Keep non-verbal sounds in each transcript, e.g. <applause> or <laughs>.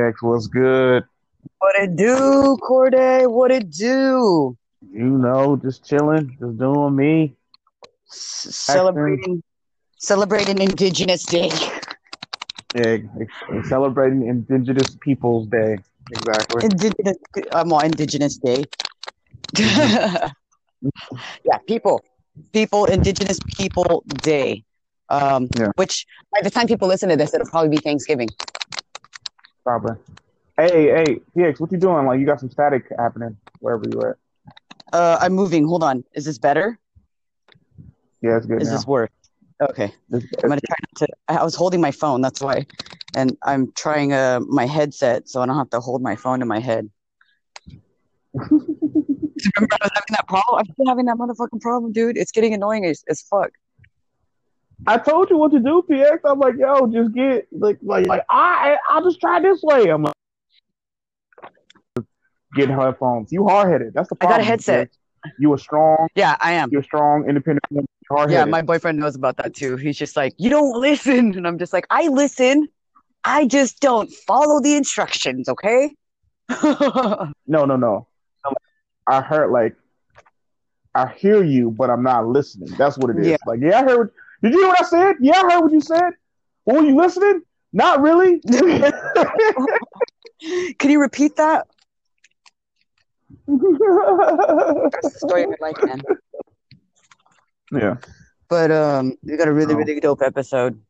PX was good. What it do, Corday? What it do? You know, just chilling, just doing me. S- celebrating, celebrating Indigenous Day. Yeah, celebrating Indigenous Peoples Day. Exactly. Indigenous, uh, more Indigenous Day. <laughs> yeah, people, people, Indigenous People Day. Um, Yeah. Which by the time people listen to this, it'll probably be Thanksgiving. Probably. Hey, hey, PX, what you doing? Like, you got some static happening wherever you at. Uh, I'm moving. Hold on. Is this better? Yeah, it's good Is now. this worse? Okay. This- I'm gonna try not to. I was holding my phone. That's why, and I'm trying uh my headset so I don't have to hold my phone to my head. <laughs> Remember, I was having that problem. I've been having that motherfucking problem, dude. It's getting annoying as, as fuck. I told you what to do, PX. I'm like, yo, just get like, like, like I, I'll just try this way. I'm like, get headphones. You hard headed. That's the problem. I got a headset. You a strong, Yeah, I am. you're strong, independent woman. Yeah, my boyfriend knows about that too. He's just like, you don't listen, and I'm just like, I listen. I just don't follow the instructions. Okay. <laughs> No, no, no. I heard like I hear you, but I'm not listening. That's what it is. Yeah. Like, yeah, I heard. What, did you hear what I said? Yeah, I heard what you said. Well, were you listening? Not really. <laughs> <laughs> Can you repeat that? That's the story of my life, man. yeah, But um, we got a really, Oh. really dope episode.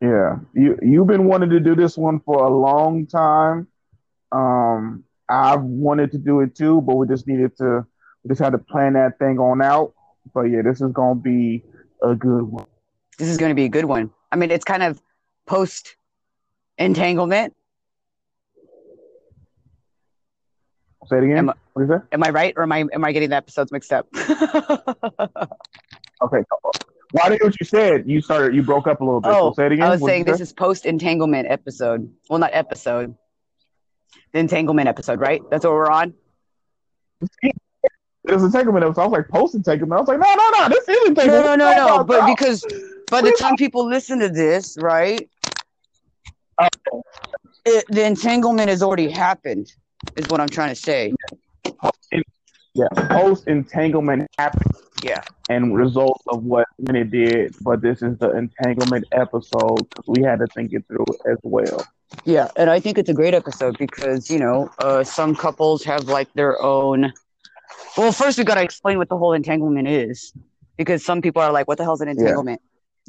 yeah. You you've been wanting to do this one for a long time. Um, I've wanted to do it too, but we just needed to. We just had to plan that thing on out. But yeah, this is gonna be a good one. This is going to be a good one. I mean, it's kind of post entanglement. Say it again. Am I- what is that? Am I right, or am I am I getting the episodes mixed up? <laughs> Okay. Well, I didn't what you said. You started. You broke up a little bit. Oh, so say it again. I was What'd saying this is post entanglement episode. Well, not episode. The entanglement episode, right? That's what we're on. It was a entanglement episode. I was like, post entanglement. I was like, no, no, no. This is entanglement. No, no, no, no. But because by the time people listen to this, right, Oh. it, the entanglement has already happened. Is what I'm trying to say. yeah, post entanglement happened Yeah. and results of what it did. But this is the entanglement episode because we had to think it through as well. Yeah, and I think it's a great episode because you know uh, some couples have like their own. Well, first we got to explain what the whole entanglement is, because some people are like, "What the hell's an entanglement?" <laughs>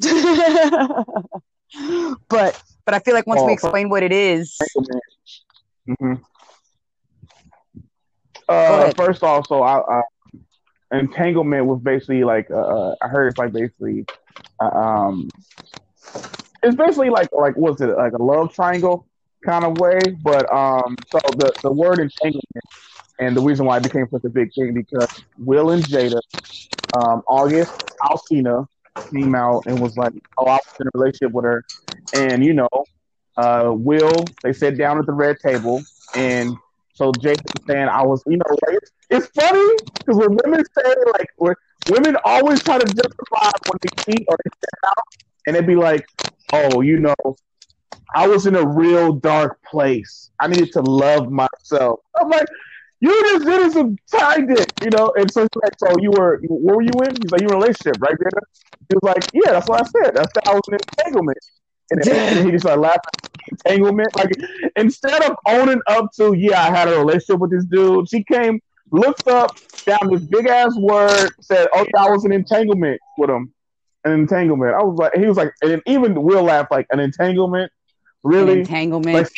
but but I feel like once we Oh, explain what it is, hmm Uh, first off, so I, I entanglement was basically like uh, I heard it's like basically uh, um it's basically like like what's it like a love triangle kind of way, but um so the the word entanglement and the reason why it became such a big thing because Will and Jada um August Alcina came out and was like oh I was in a relationship with her and you know uh Will they sat down at the red table and so Jason was saying I was, you know, like, it's, it's funny because when women say like, when women always try to justify when they cheat or they step out, and they'd be like, oh, you know, I was in a real dark place. I needed to love myself. I'm like, you just did some time dick, you know. And so, he's like, so you were, what were you in? He's like, you in a relationship, right, Jada? He was like, yeah, that's what I said. That's that I was in an entanglement. And then and he just started laughing. Entanglement, like instead of owning up to, yeah, I had a relationship with this dude, she came, looked up, found this big ass word, said, oh, yeah, I was in entanglement with him. An entanglement. I was like, he was like, and even Will laughed, like, an entanglement? an Really? entanglement.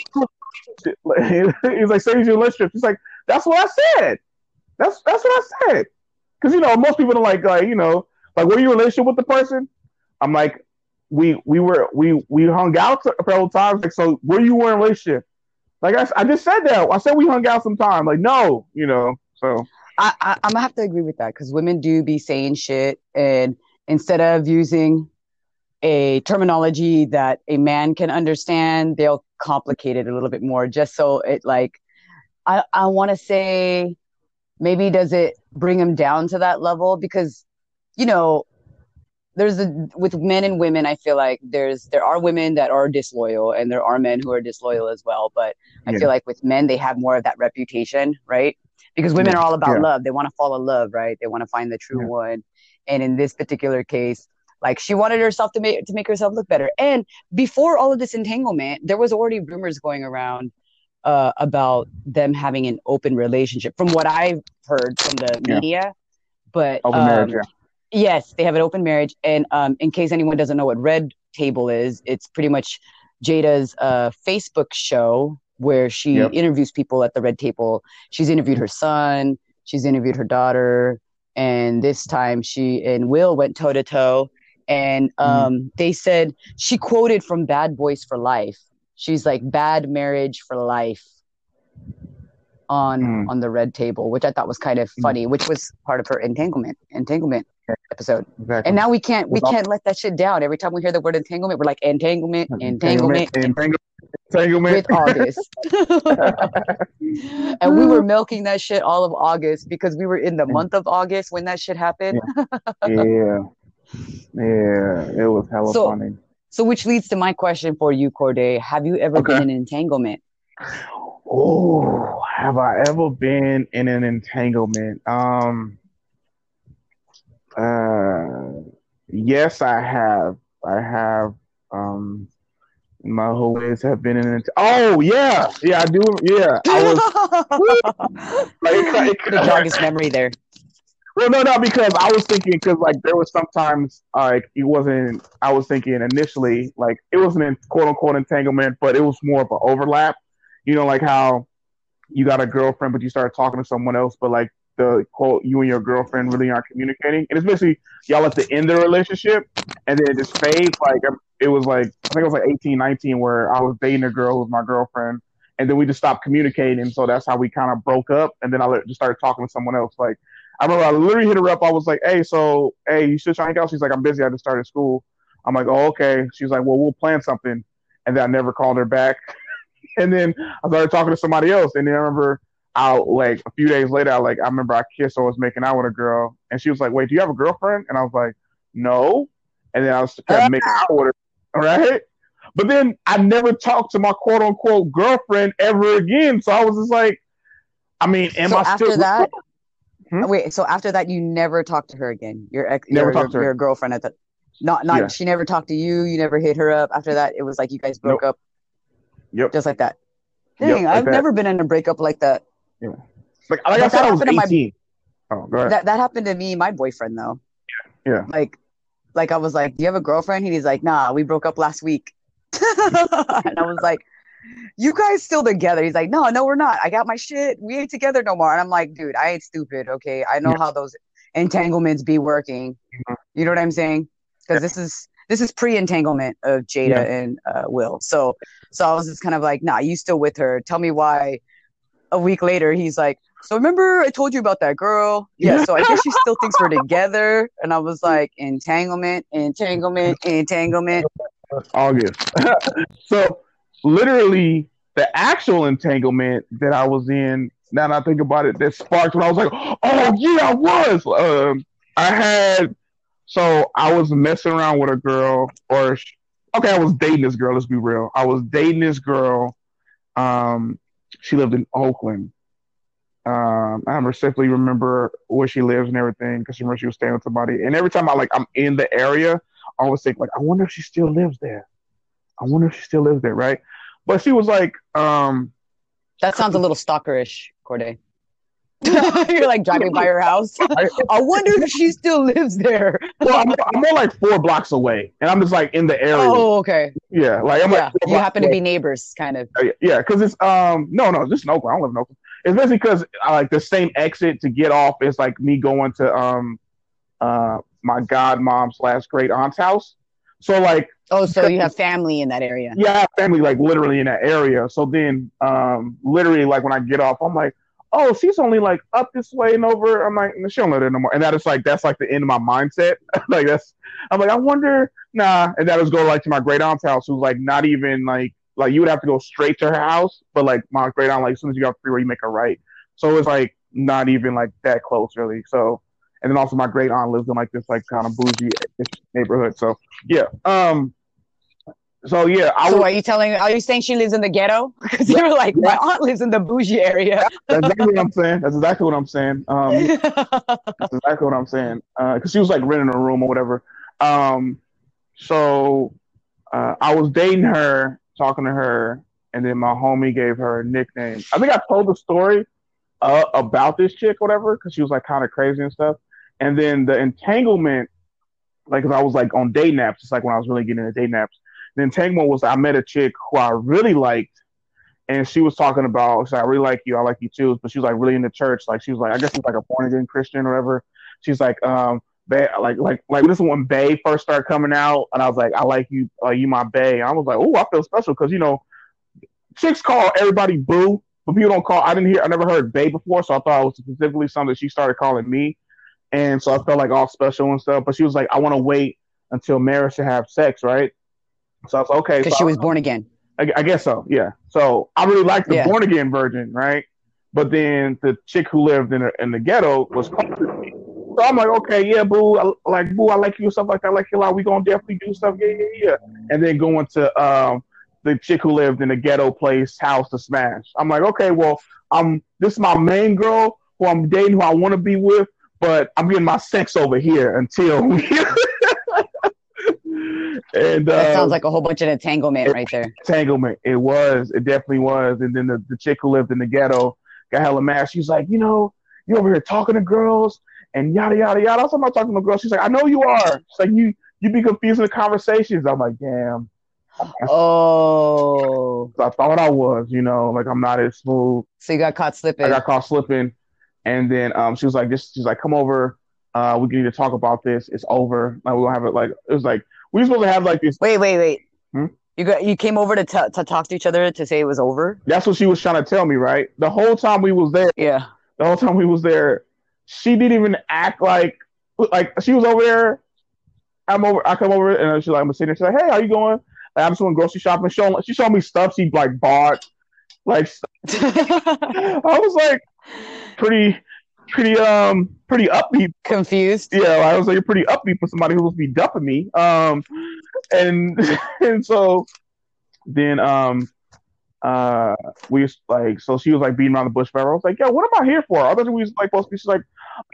Like, he's <laughs> like, say your relationship. He's like, that's what I said. That's that's what I said. Because you know, most people are like, like, you know, like, were you in a relationship with the person? I'm like, we we were we we hung out a couple times. Like, so were you were in a relationship? Like I, I just said that. I said we hung out sometime. Like, no, you know. So I, I I'm gonna have to agree with that because women do be saying shit, and instead of using a terminology that a man can understand, they'll complicate it a little bit more, just so it like I I want to say maybe does it bring him down to that level? Because you know there's a with men and women i feel like there's there are women that are disloyal and there are men who are disloyal as well. But i Yeah. feel like with men they have more of that reputation right? Because women Yeah. are all about Yeah. love. They want to fall in love right? They want to find the true one. And in this particular case like she wanted herself to make to make herself look better. And before all of this entanglement there was already rumors going around uh, about them having an open relationship from what i've heard from the Yeah. media but Open um, marriage. Yeah. Yes, they have an open marriage. And um, in case anyone doesn't know what Red Table is, it's pretty much Jada's uh, Facebook show where she Yep. interviews people at the Red Table. She's interviewed her son, she's interviewed her daughter, and this time she and Will went toe to toe. And um, they said she quoted from Bad Boys for Life. She's like bad marriage for life on Mm. on the red table, which I thought was kind of Mm. funny, which was part of her entanglement entanglement episode. Exactly. And now we can't we can't let that shit down. Every time we hear the word entanglement, we're like entanglement, entanglement, Entanglement. Entanglement. with August. <laughs> and we were milking that shit all of August because we were in the month of August when that shit happened. yeah. Yeah. It was hella So- funny. So which leads to my question for you, Corday. Have you ever Okay. been in an entanglement? Oh, have I ever been in an entanglement? Um, uh, yes, I have. I have. Um, my whole ways have been in an. Oh yeah, yeah, I do. Yeah, I was. <laughs> Like, it, it, to memory there. Well, no, no, because I was thinking because like there was sometimes like it wasn't. I was thinking initially like it wasn't in quote unquote entanglement, but it was more of an overlap. You know, like how you got a girlfriend, but you started talking to someone else, but like the quote you and your girlfriend really aren't communicating, and it's basically y'all at the end of the relationship, and then it just fades. Like um, it was like I think it was like 18, 19, where I was dating a girl who was my girlfriend, and then we just stopped communicating, so that's how we kind of broke up, and then I just started talking to someone else, like. I remember I literally hit her up. I was like, "Hey, so hey, you should try out." She's like, "I'm busy. I just started school." I'm like, "Oh, okay." She's like, "Well, we'll plan something," and then I never called her back. <laughs> and then I started talking to somebody else, and then I remember I like a few days later, I like I remember I kissed or was making out with a girl, and she was like, "Wait, do you have a girlfriend?" And I was like, "No," and then I was kept making out with her, all right. But then I never talked to my quote unquote girlfriend ever again. So I was just like, I mean, am so I after still that, Hmm? wait. So after that, you never talked to her again. Your ex, Never your, talked to your, your girlfriend at that. not not. Yeah. She never talked to you. You never hit her up. After that, it was like you guys broke up Yep. just like that. Yep, Dang, like I've that. never been in a breakup like that. Like, like I But said, I was to my- 18. oh, go ahead. That that happened to me, my boyfriend though. Yeah. Like, like I was like, "Do you have a girlfriend?" And he's like, "Nah, we broke up last week." <laughs> and I was like, "You guys still together?" He's like, "No, no, we're not. I got my shit. We ain't together no more." And I'm like, "Dude, I ain't stupid. Okay, I know Yeah. how those entanglements be working. Mhm. You know what I'm saying? Because this is this is pre-entanglement of Jada Yeah. and uh, Will. So, so I was just kind of like, "Nah, you still with her? Tell me why." A week later, he's like, "So remember I told you about that girl? Yeah. So I guess she still thinks we're together." And I was like, "Entanglement, entanglement, entanglement." August. <laughs> so literally the actual entanglement that I was in, now that I think about it, that sparked when I was like, oh yeah, I was. Um, I had so I was messing around with a girl, or okay, I was dating this girl. Let's be real. I was dating this girl. Um, she lived in Oakland. Um, I specifically remember where she lives and everything because remember she was staying with somebody. And every time I like I'm in the area, I always think like, I wonder if she still lives there. I wonder if she still lives there, right? But she was like, um, That sounds a little stalkerish, Corday. <laughs> You're like driving by her house. <laughs> I, I wonder if she still lives there. well, I'm, I'm more like four blocks away, and I'm just like in the area. Oh, okay. Yeah, like I'm Yeah, like you happen to be neighbors, kind of. Yeah, because it's um no no just in Oakland. I don't live in Oakland. It's basically because I like the same exit to get off is like me going to um uh my godmom slash great aunt's house. So like Oh, so you have <laughs> family in that area. yeah, family like literally in that area. So then um literally like when I get off, I'm like, oh, she's only like up this way and over. I'm like, she don't live there no more. And that is like that's like the end of my mindset. <laughs> like that's I'm like, I wonder, nah. And that was go like to my great aunt's house, who's like not even like like you would have to go straight to her house, but like my great aunt, like as soon as you got freeway, you make a right. So it's like not even like that close really. So and then also my great aunt lives in like this like kind of bougie neighborhood. So yeah, um, so yeah, I so was, are you telling? Are you saying she lives in the ghetto? <laughs> Because yeah, you're like, yeah. my aunt lives in the bougie area. That's exactly what I'm saying. That's exactly what I'm saying. Um, <laughs> that's exactly what I'm saying. Because uh, she was like renting a room or whatever. Um, so uh, I was dating her, talking to her, and then my homie gave her a nickname. I think I told the story uh, about this chick, whatever, because she was like kind of crazy and stuff. And then the entanglement, like, cause I was like on day naps, it's like when I was really getting into day naps the entanglement was I met a chick who I really liked, and she was talking about, so I really like you, I like you too, but she was like really in the church. Like she was like, I guess she's like a born again Christian or whatever. She's like, um, Bay, like like like this is when Bay first started coming out, and I was like, I like you, like you my Bay. I was like, oh, I feel special because you know, chicks call everybody boo, but people don't call. I didn't hear, I never heard Bay before, so I thought it was specifically something she started calling me, and so I felt like all special and stuff. But she was like, I want to wait until marriage to have sex, right? So I was like, okay. Because so she was born again. I, I, guess so. Yeah. So I really liked the yeah. born again virgin, right? But then the chick who lived in the, in the ghetto was So I'm like, okay, yeah, boo, I, like boo, I like you, stuff like that. I like, you a lot. we gonna definitely do stuff, yeah, yeah, yeah. And then going to um the chick who lived in the ghetto place house to smash. I'm like, okay, well, I'm this is my main girl who I'm dating, who I want to be with, but I'm getting my sex over here until <laughs> and that uh, sounds like a whole bunch of entanglement it, right there. Entanglement. It was. It definitely was. And then the, the chick who lived in the ghetto got hella mad. She's like, you know, you over here talking to girls and yada yada yada. I was not talking to girls. She's like, I know you are. She's like, you you be confusing the conversations. I'm like, damn. Oh. I thought I was, you know, like I'm not as smooth. So you got caught slipping. I got caught slipping. And then um, she was like, this, she's like, come over. Uh, we need to talk about this. It's over. Like we're gonna have it. Like it was like we were supposed to have like this. Wait, wait, wait. Hmm? You got you came over to t- to talk to each other to say it was over. That's what she was trying to tell me, right? The whole time we was there. Yeah. The whole time we was there, she didn't even act like like she was over there. I'm over. I come over and she's like, I'm sitting there. She's like, Hey, how you going? Like, I'm just going grocery shopping. Showing she showed me stuff she like bought. Like <laughs> <laughs> I was like pretty pretty um pretty upbeat. Confused. Yeah, I was like you're pretty upbeat for somebody who was be dumping me. Um, and <laughs> and so then um uh we was like so she was like beating around the bush forever. I was like, yo, what am I here for? I thought we was like supposed to be. She's like,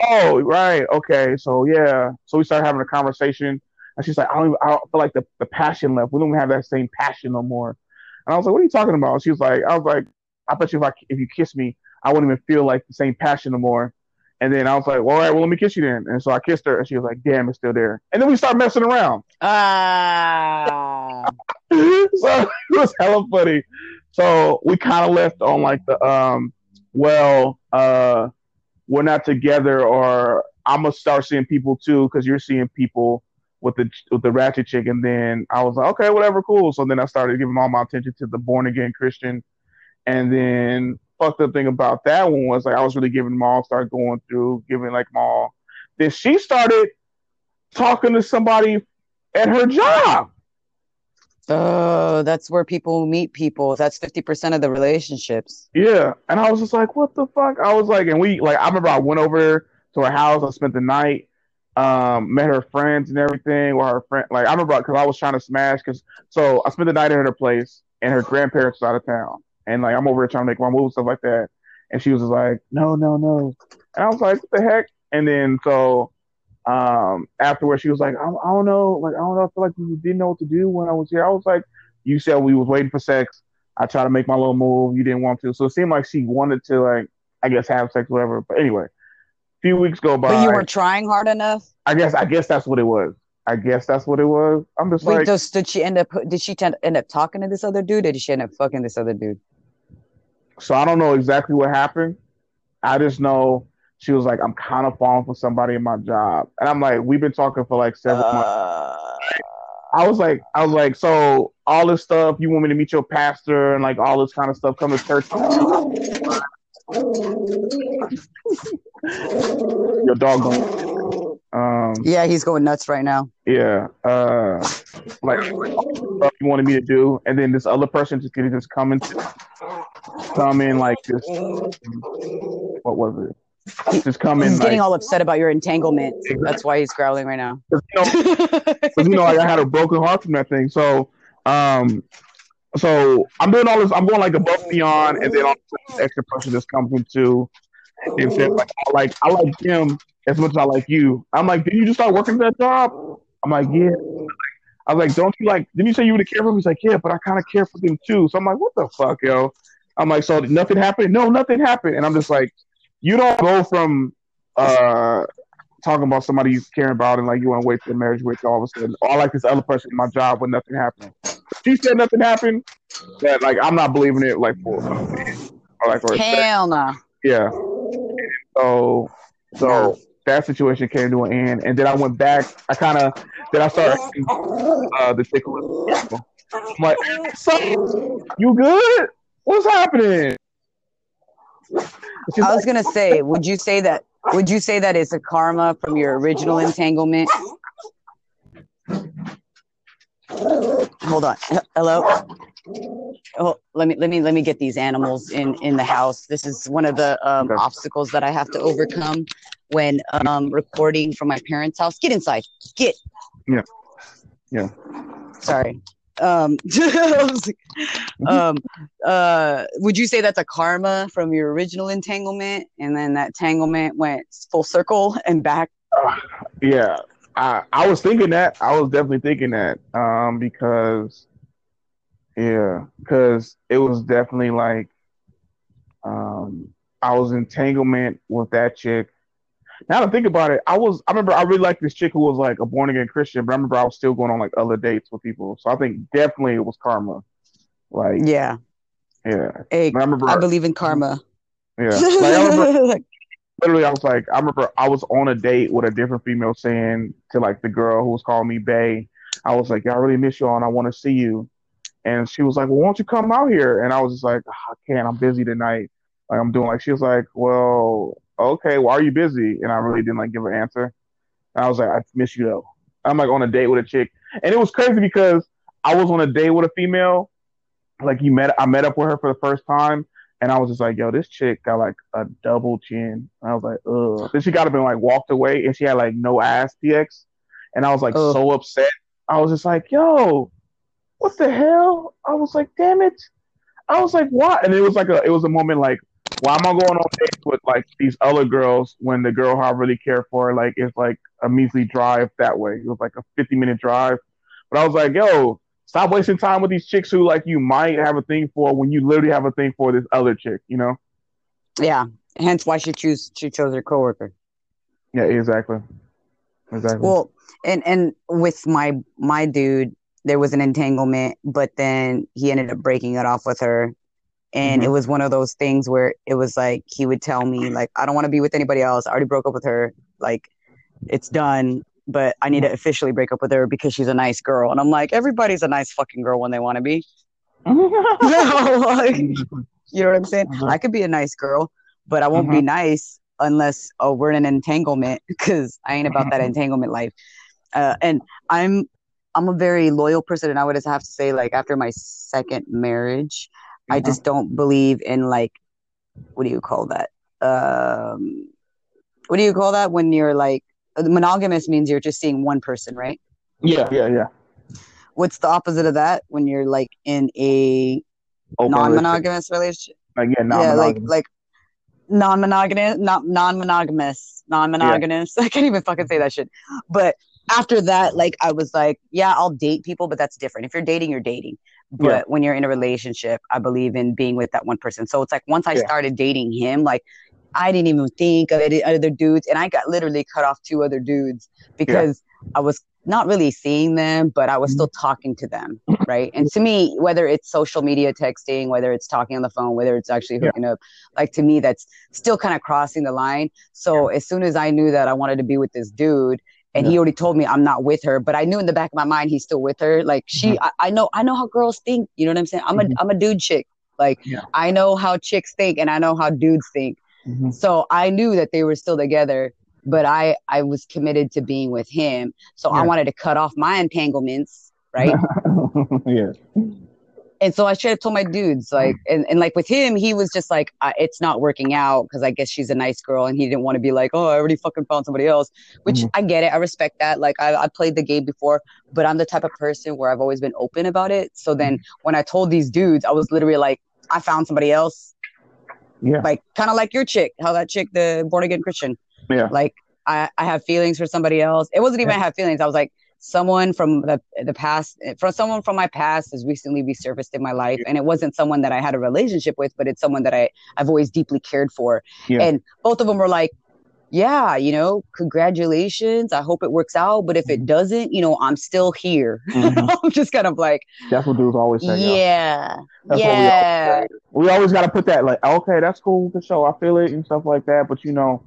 oh right, okay, so yeah. So we started having a conversation, and she's like, I don't, even, I don't feel like the, the passion left. We don't have that same passion no more. And I was like, what are you talking about? She was like, I was like, I bet you if I if you kiss me, I wouldn't even feel like the same passion no more. And then I was like, well, all right, well, let me kiss you then. And so I kissed her, and she was like, damn, it's still there. And then we start messing around. <laughs> Ah. <laughs> so it was hella funny. So we kind of left on like the, um, well, uh, we're not together, or I'm gonna start seeing people too, because you're seeing people with the with the ratchet chick. And then I was like, okay, whatever, cool. So then I started giving all my attention to the born again Christian. And then fucked up thing about that one was like I was really giving Maul, started going through, giving like Maul. Then she started talking to somebody at her job. Oh, that's where people meet people. That's fifty percent of the relationships. Yeah, and I was just like, "What the fuck?" I was like, and we like, I remember I went over to her house. I spent the night, um, met her friends and everything. Or her friend, like I remember because I was trying to smash. Because so I spent the night at her place, and her grandparents was out of town and like I'm over here trying to make my move and stuff like that. And she was just like, no, no, no. And I was like, what the heck? And then so um, afterwards, she was like, I, I, don't know, like I don't know, I feel like you didn't know what to do when I was here. I was like, you said we was waiting for sex. I tried to make my little move. You didn't want to. So it seemed like she wanted to like, I guess, have sex, whatever. But anyway, a few weeks go by. But you were trying hard enough. I guess. I guess that's what it was. I guess that's what it was. I'm just Wait, like, does, did she end up? Did she end up talking to this other dude? Or did she end up fucking this other dude? So I don't know exactly what happened. I just know she was like, I'm kind of falling for somebody in my job. And I'm like, we've been talking for like seven uh... months. I was like, I was like, so all this stuff, you want me to meet your pastor and like all this kind of stuff, come to church. <laughs> your dog going. Um, yeah, he's going nuts right now. Yeah, uh, like you wanted me to do, and then this other person just getting just coming to come in like this. What was it? just come in. He's getting like, all upset about your entanglement. Exactly. That's why he's growling right now. 'cause, you know, Because you know, like, I had a broken heart from that thing. So, um, so I'm doing all this. I'm going like above and beyond, and then all this extra pressure just comes into. And said, like, I like I like Jim as much as I like you. I'm like, did you just start working that job? I'm like, yeah. I was like, don't you like? Didn't you say you would care for him? He's like, yeah, but I kind of care for them too. So I'm like, what the fuck, yo? I'm like, so nothing happened? No, nothing happened. And I'm just like, you don't go from uh talking about somebody you care about and like you want to wait for the marriage with all of a sudden, or I like this other person in my job when nothing happened. She said nothing happened. That like I'm not believing it like for or like or Hell no. yeah. So so that situation came to an end, and then I went back. I kind of then I started uh, the chick. I'm like, so you good? What's happening? She's I was like, gonna say, would you say that? Would you say that it's a karma from your original entanglement? Hold on. Hello. Oh, let me let me let me get these animals in in the house. This is one of the um, Okay. obstacles that I have to overcome when um, recording from my parents' house. Get inside. Get. Yeah. Yeah. Sorry. Um, <laughs> um, uh, would you say that's a karma from your original entanglement, and then that entanglement went full circle and back? yeah, I I was thinking that. I was definitely thinking that. Um, because yeah, because it was definitely like, um, I was entanglement with that chick. Now to think about it, I was I remember I really liked this chick who was like a born again Christian, but I remember I was still going on like other dates with people. So I think definitely it was karma. Like Yeah. yeah, Hey, I remember I believe in karma. yeah. Like, I remember <laughs> Like, literally I was like I remember I was on a date with a different female saying to like the girl who was calling me Bay, I was like, "Yeah, I really miss y'all and I want to see you. And she was like, Well, why don't you come out here? And I was just like, "Ah, I can't, I'm busy tonight. Like I'm doing like she was like, Well, okay, why are you busy? And I really didn't like give an answer. And I was like, I miss you though. I'm like on a date with a chick. And it was crazy because I was on a date with a female. Like you met I met up with her for the first time and I was just like, yo, this chick got like a double chin. And I was like, ugh. Then she got up and like walked away and she had like no ass TX. And I was like Ugh. so upset. I was just like, yo, what the hell? I was like, damn it. I was like, what? And it was like a it was a moment like, why am I going on dates with like these other girls when the girl I really care for like is like a measly drive that way? It was like a 50 minute drive. But I was like, yo, stop wasting time with these chicks who like you might have a thing for when you literally have a thing for this other chick, you know? yeah. Hence why she choose she chose her coworker. Yeah, exactly. Exactly. Well, and and with my my dude, there was an entanglement, but then he ended up breaking it off with her. And Mhm. it was one of those things where it was like he would tell me like I don't want to be with anybody else. I already broke up with her. Like it's done, but I need to officially break up with her because she's a nice girl. And I'm like, everybody's a nice fucking girl when they want to be. <laughs> like, you know what I'm saying? Mhm. I could be a nice girl, but I won't be nice unless oh we're in an entanglement <laughs> because I ain't about that <laughs> entanglement life. Uh, and I'm I'm a very loyal person, and I would just have to say like after my second marriage, I just don't believe in like what do you call that? Um, what do you call that when you're like monogamous means you're just seeing one person, right? yeah, yeah, yeah. What's the opposite of that when you're like in a Open non-monogamous relationship? Like, yeah, yeah, like like non-monogamous, not non-monogamous, non-monogamous. <laughs> I can't even fucking say that shit. But after that, like I was like, yeah, I'll date people, but that's different. If you're dating, you're dating. But Yeah. when you're in a relationship, I believe in being with that one person. So it's like once I Yeah. started dating him, like I didn't even think of any other dudes, and I got literally cut off two other dudes because I was not really seeing them, but I was mm-hmm. still talking to them, right? And to me, whether it's social media texting, whether it's talking on the phone, whether it's actually Yeah. hooking up, like to me, that's still kind of crossing the line. So as soon as I knew that I wanted to be with this dude, and he already told me I'm not with her, but I knew in the back of my mind he's still with her. Like she, Mhm. I, I know, I know how girls think. You know what I'm saying? I'm a, Mhm. I'm a dude chick. Like Yeah. I know how chicks think, and I know how dudes think. Mhm. So I knew that they were still together, but I I was committed to being with him. So I wanted to cut off my entanglements, right? <laughs> yeah. And so I should have told my dudes like, and, and like with him, he was just like, uh, it's not working out because I guess she's a nice girl, and he didn't want to be like, oh, I already fucking found somebody else. Which Mhm. I get it, I respect that. Like I, I played the game before, but I'm the type of person where I've always been open about it. So then when I told these dudes, I was literally like, I found somebody else, Yeah. like kind of like your chick, how that chick, the born again Christian, Yeah. like I, I have feelings for somebody else. It wasn't even Yeah. I have feelings. I was like, someone from the the past, from someone from my past has recently resurfaced in my life, and it wasn't someone that I had a relationship with, but it's someone that I I've always deeply cared for. Yeah. And both of them were like, yeah, you know, congratulations. I hope it works out, but if it doesn't, you know, I'm still here. Mhm. <laughs> I'm just kind of like, That's what dudes always say. yeah, That's yeah. what we always. We always got to put that like, okay, that's cool for sure. I feel it and stuff like that. But you know,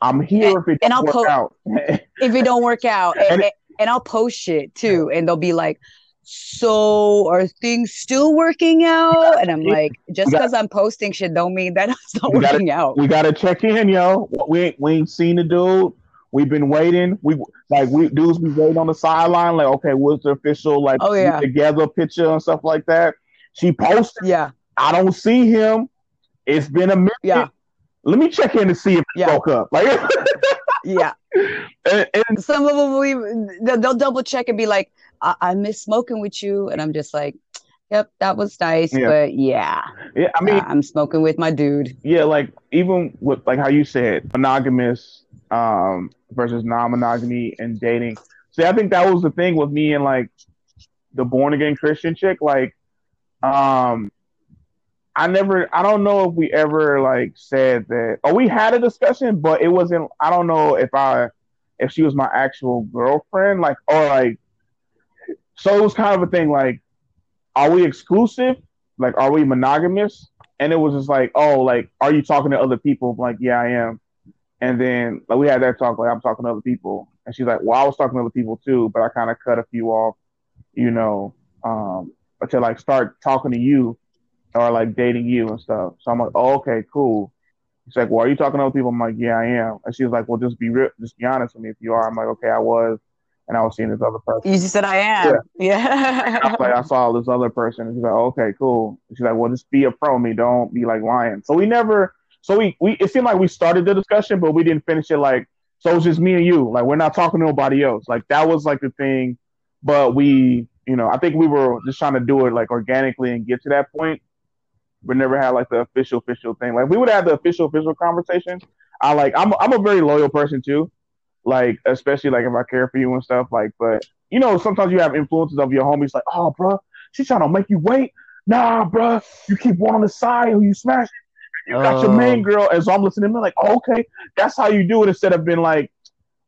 I'm here if it and don't I'll work po- out. <laughs> if it don't work out and, And- and, i'll post shit too and they'll be like so are things still working out and i'm like just because i'm posting shit don't mean that it's not You gotta- working out we gotta check in, yo. We ain't we ain't seen the dude. We've been waiting. We like we dudes We waiting on the sideline. Like, okay, what's the official like Oh, yeah. together picture and stuff like that? She posted. yeah I don't see him. It's been a minute. yeah Let me check in to see if he Yeah. broke up. Like, <laughs> yeah <laughs> and, and some of them will even, they'll, they'll double check and be like I-, I miss smoking with you and i'm just like yep that was nice Yeah. but yeah yeah, I mean, i'm smoking with my dude yeah, like even with like how you said monogamous um versus non-monogamy and dating. See, I think that was the thing with me and like the born again Christian chick. Like, um, I never, I don't know if we ever like said that, or we had a discussion, but it wasn't. I don't know if I, if she was my actual girlfriend, like, or like. So it was kind of a thing like, are we exclusive? Like, are we monogamous? and it was just like, oh, like, are you talking to other people? Like, yeah, I am. And then like we had that talk, like I'm talking to other people, and she's like, well, I was talking to other people too, but I kind of cut a few off, you know, um, to like start talking to you or like dating you and stuff. So I'm like, oh, okay, cool. She's like, well, are you talking to other people? I'm like, yeah, I am. And she was like, well, just be real, just be honest with me if you are. I'm like, okay, I was, and I was seeing this other person. you just said i am yeah, <laughs> I was like, I saw this other person. And she's like, okay, cool. She's like, well, just be a pro me. Don't be like lying. So we never, so we, we, it seemed like we started the discussion, but we didn't finish it like, so it's just me and you. Like, we're not talking to nobody else. Like, that was like the thing. But we, you know, I think we were just trying to do it like organically and get to that point. We never had like the official, official thing. Like, we would have the official, official conversation. I like, I'm, I'm a very loyal person too. Like, especially like if I care for you and stuff. Like, but you know, sometimes you have influences of your homies, like, oh, bro, she's trying to make you wait. Nah, bro, you keep one on the side who you smash. You got your main girl, and so I'm listening to them like, oh, okay, that's how you do it instead of being like,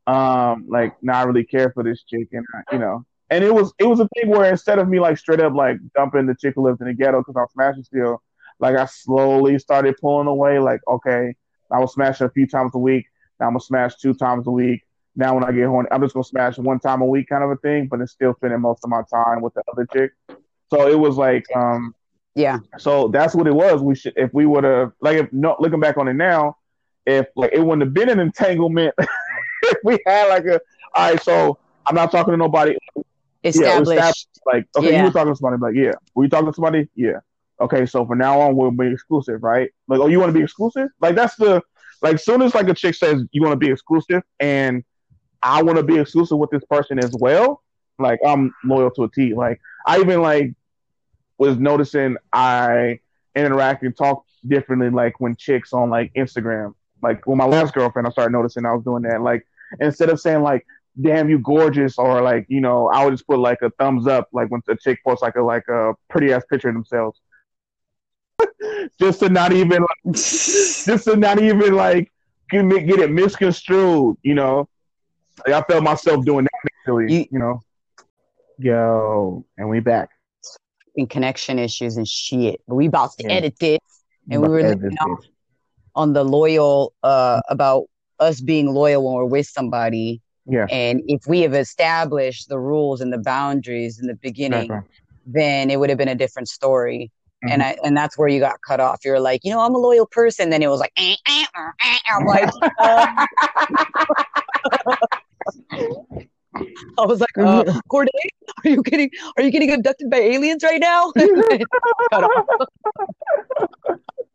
um, like, nah, I really care for this chick, and uh, you know, and it was it was a thing where instead of me like straight up like dumping the chick who lived in the ghetto because I'm smashing still, like I slowly started pulling away, like, okay, I was smashing a few times a week. Now I'm gonna smash two times a week. Now when I get horny, I'm just gonna smash one time a week, kind of a thing. But it's still spending most of my time with the other chick. So it was like, um, yeah so that's what it was. We should, if we would have, like, if no, looking back on it now, if like it wouldn't have been an entanglement, <laughs> if we had like a, all right, so I'm not talking to nobody. established established. Like, okay, Yeah. you were talking to somebody. Like, yeah, were you talking to somebody? Yeah. Okay, so from now on, we'll be exclusive, right? Like, oh, you want to be exclusive? Like, that's the like, soon as like a chick says you want to be exclusive, and I want to be exclusive with this person as well. Like, I'm loyal to a T. Like, I even like was noticing I interact and talk differently. Like when chicks on like Instagram, like with my last girlfriend, I started noticing I was doing that. Like instead of saying like damn you gorgeous or like you know i would just put like a thumbs up like when the chick posts like a like a pretty ass picture of themselves <laughs> just to not even like, <laughs> just to not even like get, get it misconstrued you know like, i felt myself doing that mentally, You- know yo and we back and connection issues and shit. But we about to Yeah. edit this, and we were off on the loyal uh about us being loyal when we're with somebody. yeah And if we have established the rules and the boundaries in the beginning, exactly. then it would have been a different story. Mhm. And I and that's where you got cut off. You're like, you know, I'm a loyal person. Then it was like, eh, eh, eh, eh. I'm like, uh, <laughs> I was like, uh, <laughs> Corday, are you getting are you getting abducted by aliens right now? <laughs>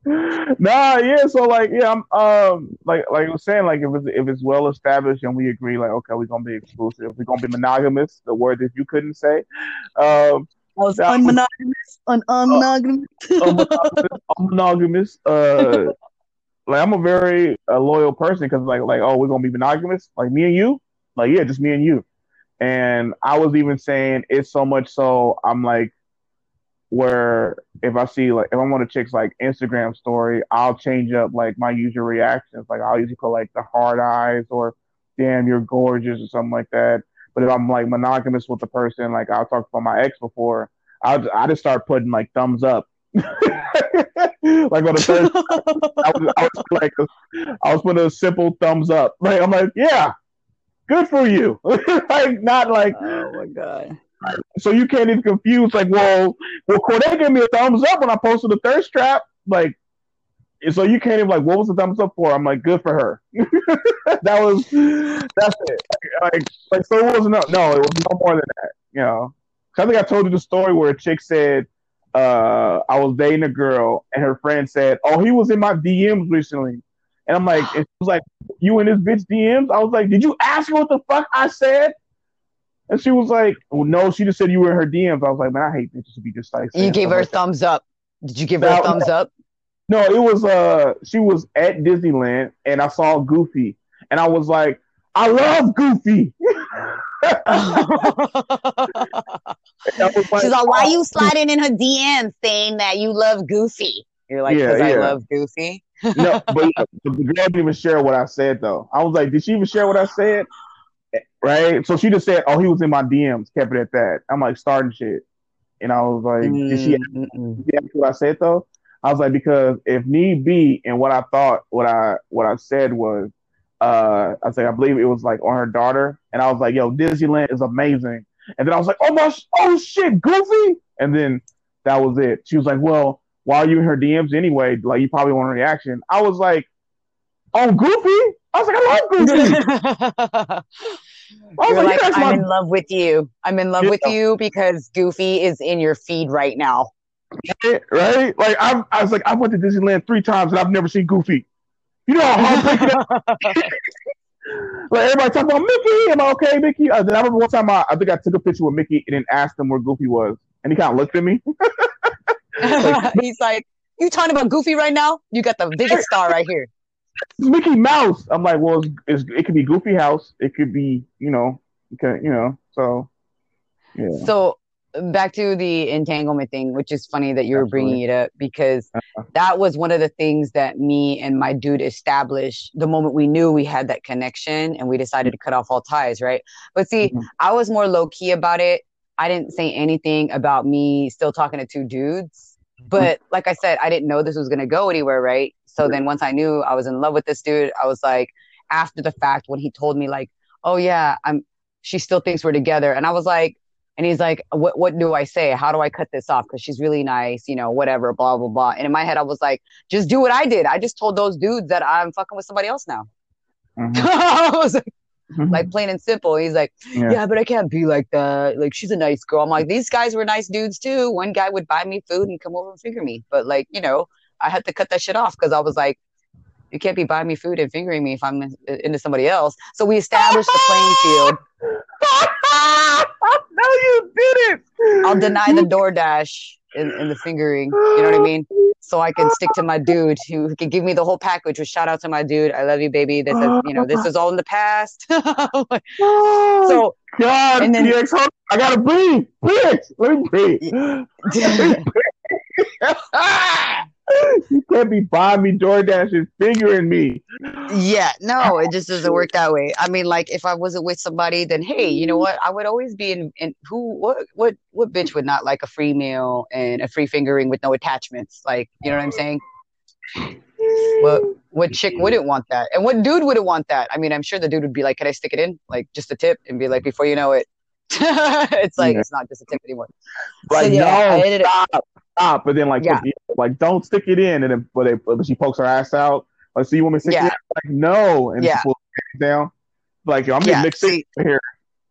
Nah, yeah. So like, yeah, I'm um like like I was saying, like if it's if it's well established and we agree, like okay, we're gonna be exclusive, we're gonna be monogamous. The word that you couldn't say. Um, I was that unmonogamous, un unmonogamous. unmonogamous, <laughs> unmonogamous. Uh, like I'm a very uh, loyal person because like like oh we're gonna be monogamous, like me and you, like yeah, just me and you. And I was even saying it's so much so I'm like where if I see like if I'm on a chick's like Instagram story, I'll change up like my usual reactions. Like I'll usually put like the hard eyes or damn you're gorgeous or something like that. But if I'm like monogamous with the person, like I'll talk about my ex before, I'll I just start putting like thumbs up. <laughs> like on the first, <laughs> I was, I was like I was putting a simple thumbs up. Like I'm like yeah, good for you. <laughs> like not like oh my god. So you can't even confuse like, well, well, Corday gave me a thumbs up when I posted the thirst trap. Like, so you can't even like, what was the thumbs up for? I'm like, good for her. <laughs> that was that's it. Like, like so it wasn't no, no, it was no more than that. You know, I think I told you the story where a chick said, uh, I was dating a girl and her friend said, oh, he was in my DMs recently. And I'm like, it was like, you in this bitch DMs? I was like, did you ask her what the fuck I said? And she was like, well, no, she just said you were in her DMs. I was like, man, I hate bitches to be just like. You gave her a thumbs up. Did you give her a thumbs up? No, it was uh, she was at Disneyland and I saw Goofy, and I was like, I love Goofy. <laughs> She's like, why you sliding in her DMs saying that you love Goofy? You're like, because yeah, yeah. I love Goofy. no, <laughs> but the girl didn't even share what I said though. I was like, did she even share what I said? right? So she just said, "Oh, he was in my DMs." Kept it at that. I'm like starting shit, and I was like, mm, "Did she ask what I said though?" I was like, because if need be, and what I thought, what I what I said was, uh, I say I believe it was like on her daughter, and I was like, "Yo, Disneyland is amazing," and then I was like, "Oh my, oh shit, Goofy," and then that was it. She was like, "Well, why are you in her DMs anyway? Like, you probably want a reaction." I was like, "Oh, Goofy." I was like, I love Goofy. <laughs> You're like, like I'm in love with you. I'm in love yeah. with you because Goofy is in your feed right now. Right? Like I'm, I was like, I went to Disneyland three times and I've never seen Goofy. You know how heartbreaking <laughs> Like everybody talking about Mickey. Am I okay, Mickey? Uh, then I remember one time I, I think I took a picture with Mickey and then asked him where Goofy was, and he kind of looked at me. like, <laughs> He's like, "You talking about Goofy right now? You got the biggest star right here." Mickey Mouse. I'm like, well, it's, it's, it could be Goofy House. It could be, you know, okay, you know. So, yeah. So back to the entanglement thing, which is funny that you were bringing it up because uh-huh. that was one of the things that me and my dude established the moment we knew we had that connection and we decided to cut off all ties, right? But see, mm-hmm. I was more low key about it. I didn't say anything about me still talking to two dudes. Mm-hmm. But like I said, I didn't know this was going to go anywhere, right? So then once I knew I was in love with this dude, I was like, after the fact, when he told me like, oh yeah, I'm, she still thinks we're together. And I was like, and he's like, what, what do I say? How do I cut this off? Cause she's really nice, you know, whatever, blah, blah, blah. And in my head, I was like, just do what I did. I just told those dudes that I'm fucking with somebody else now. Mm-hmm. <laughs> I was like, mm-hmm. like plain and simple. He's like, yeah. yeah. but I can't be like that. Like she's a nice girl. I'm like, these guys were nice dudes too. One guy would buy me food and come over and finger me. But like, you know, I had to cut that shit off because I was like, you can't be buying me food and fingering me if I'm into somebody else. So we established the playing field. <laughs> <laughs> no, you didn't. I'll deny the DoorDash in, in the fingering. You know what I <gasps> mean? So I can stick to my dude who can give me the whole package. Which shout out to my dude. I love you, baby. This is, you know, this is all in the past. <laughs> Oh so God, and then, PX, I gotta breathe. Please, let me breathe. <laughs> <laughs> Let me breathe. you can't be buying me DoorDash and fingering me. Yeah, no, it just doesn't work that way. I mean, like if I wasn't with somebody, then hey, you know what? I would always be in. in who? What? What? What bitch would not like a free meal and a free fingering with no attachments? Like, you know what I'm saying? What? What chick wouldn't want that? And what dude wouldn't want that? I mean, I'm sure the dude would be like, "Can I stick it in? Like just a tip?" And be like, "Before you know it, <laughs> it's like yeah. it's not just a tip anymore." Like, so, yeah, no, stop stop, but then like yeah. like don't stick it in, and then but, they, but she pokes her ass out. Like, so you want me to stick yeah. it in? Like, no, and yeah. she pulls it down. Like, I'm getting yeah, mixed here.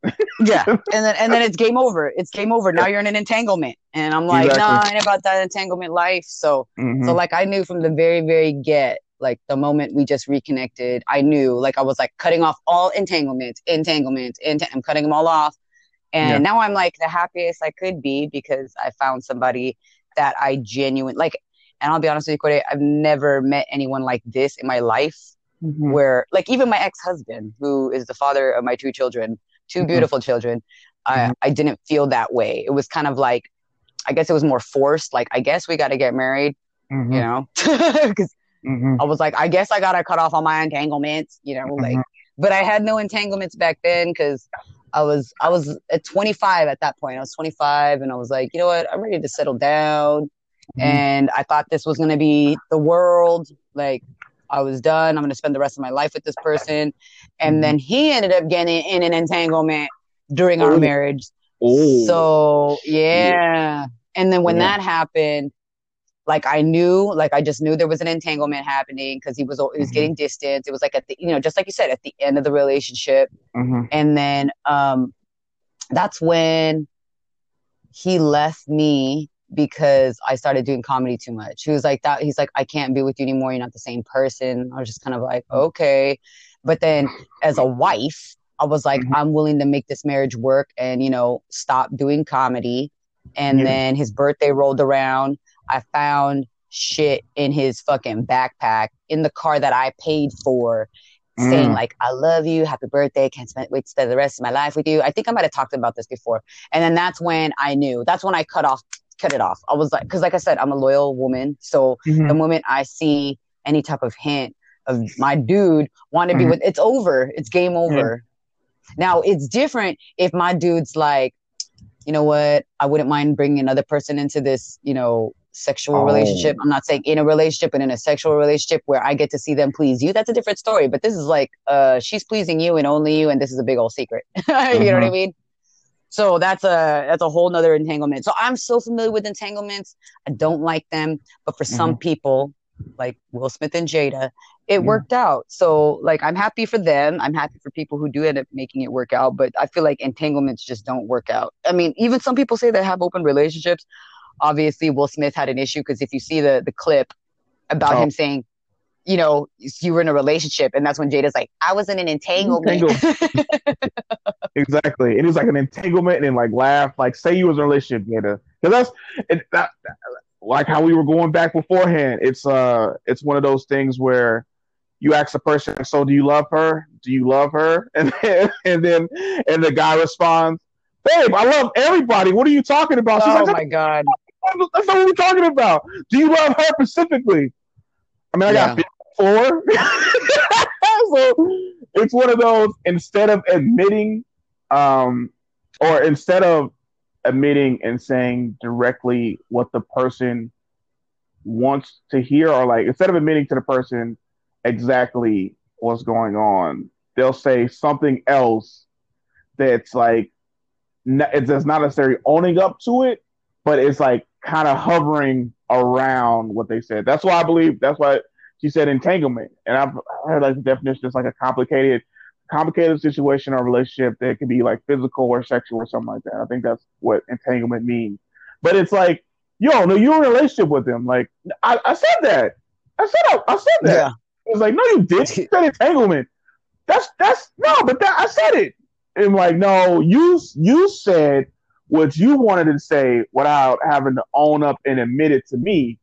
<laughs> yeah, and then and then it's game over. It's game over. Now you're in an entanglement, and I'm like, exactly. nah, I ain't about that entanglement life. So, mm-hmm. so like I knew from the very very get, like the moment we just reconnected, I knew like I was like cutting off all entanglements, entanglements, ent- I'm cutting them all off, and yeah. now I'm like the happiest I could be because I found somebody that I genuine like. And I'll be honest with you, Cody, I've never met anyone like this in my life. Mm-hmm. Where, like, even my ex husband, who is the father of my two children, 2 mm-hmm. beautiful children. I, mm-hmm. I didn't feel that way. It was kind of like, I guess it was more forced. Like, I guess we got to get married, mm-hmm. you know, <laughs> because mm-hmm. I was like, I guess I got to cut off all my entanglements, you know, like, mm-hmm. but I had no entanglements back then because I was, I was at 25 at that point. I was 25 and I was like, you know what? I'm ready to settle down. Mm-hmm. And I thought this was going to be the world. Like, I was done. I'm going to spend the rest of my life with this person. And mm-hmm. then he ended up getting in an entanglement during our marriage. Oh. So, yeah. yeah. And then when yeah. that happened, like I knew, like I just knew there was an entanglement happening because he was he was mm-hmm. getting distance. It was like at the you know just like you said at the end of the relationship, mm-hmm. and then um, that's when he left me because I started doing comedy too much. He was like that. He's like, I can't be with you anymore. You're not the same person. I was just kind of like, okay. But then as a wife, I was like, mm-hmm. I'm willing to make this marriage work and, you know, stop doing comedy. And yeah. then his birthday rolled around. I found shit in his fucking backpack in the car that I paid for mm. saying like, I love you, happy birthday, can't spend, wait to spend the rest of my life with you. I think I might have talked about this before. And then that's when I knew, that's when I cut off cut it off. I was like, because like I said, I'm a loyal woman. So mm-hmm. the moment I see any type of hint of my dude want to mm-hmm. be with, it's over. It's game over. Now it's different if my dude's like, you know what? I wouldn't mind bringing another person into this, you know, sexual oh. relationship. I'm not saying in a relationship, but in a sexual relationship where I get to see them please you. That's a different story. But this is like, uh, she's pleasing you and only you, and this is a big old secret. <laughs> you mm-hmm. know what I mm-hmm. mean? So that's a that's a whole nother entanglement. So I'm so familiar with entanglements. I don't like them, but for mm-hmm. some people, like Will Smith and Jada, it yeah. worked out. So like I'm happy for them. I'm happy for people who do end up making it work out. But I feel like entanglements just don't work out. I mean, even some people say they have open relationships. Obviously, Will Smith had an issue because if you see the the clip about oh. him saying you know, you were in a relationship, and that's when Jada's like, I was in an entanglement. <laughs> exactly, it was like an entanglement, and like laugh, like say you was in a relationship, Jada, because that's it, that, like how we were going back beforehand. It's uh, it's one of those things where you ask the person, so do you love her? Do you love her? <laughs> And then, and then and the guy responds, babe, I love everybody. What are you talking about? She's oh like, my god, that's not what we're talking about. Do you love her specifically? I mean, I yeah. got four. <laughs> so it's one of those instead of admitting, um, or instead of admitting and saying directly what the person wants to hear, or like instead of admitting to the person exactly what's going on, they'll say something else that's like it's not necessarily owning up to it, but it's like kind of hovering around what they said. That's why I believe that's why she said entanglement, and I've heard like the definition is like a complicated, complicated situation or relationship that could be like physical or sexual or something like that. I think that's what entanglement means. But it's like, yo, no, you're in a relationship with him. Like I, I said that. I said I, I said that. Yeah. It's like, no, you didn't. You said entanglement. That's that's no, but that I said it. And like, no, you you said what you wanted to say without having to own up and admit it to me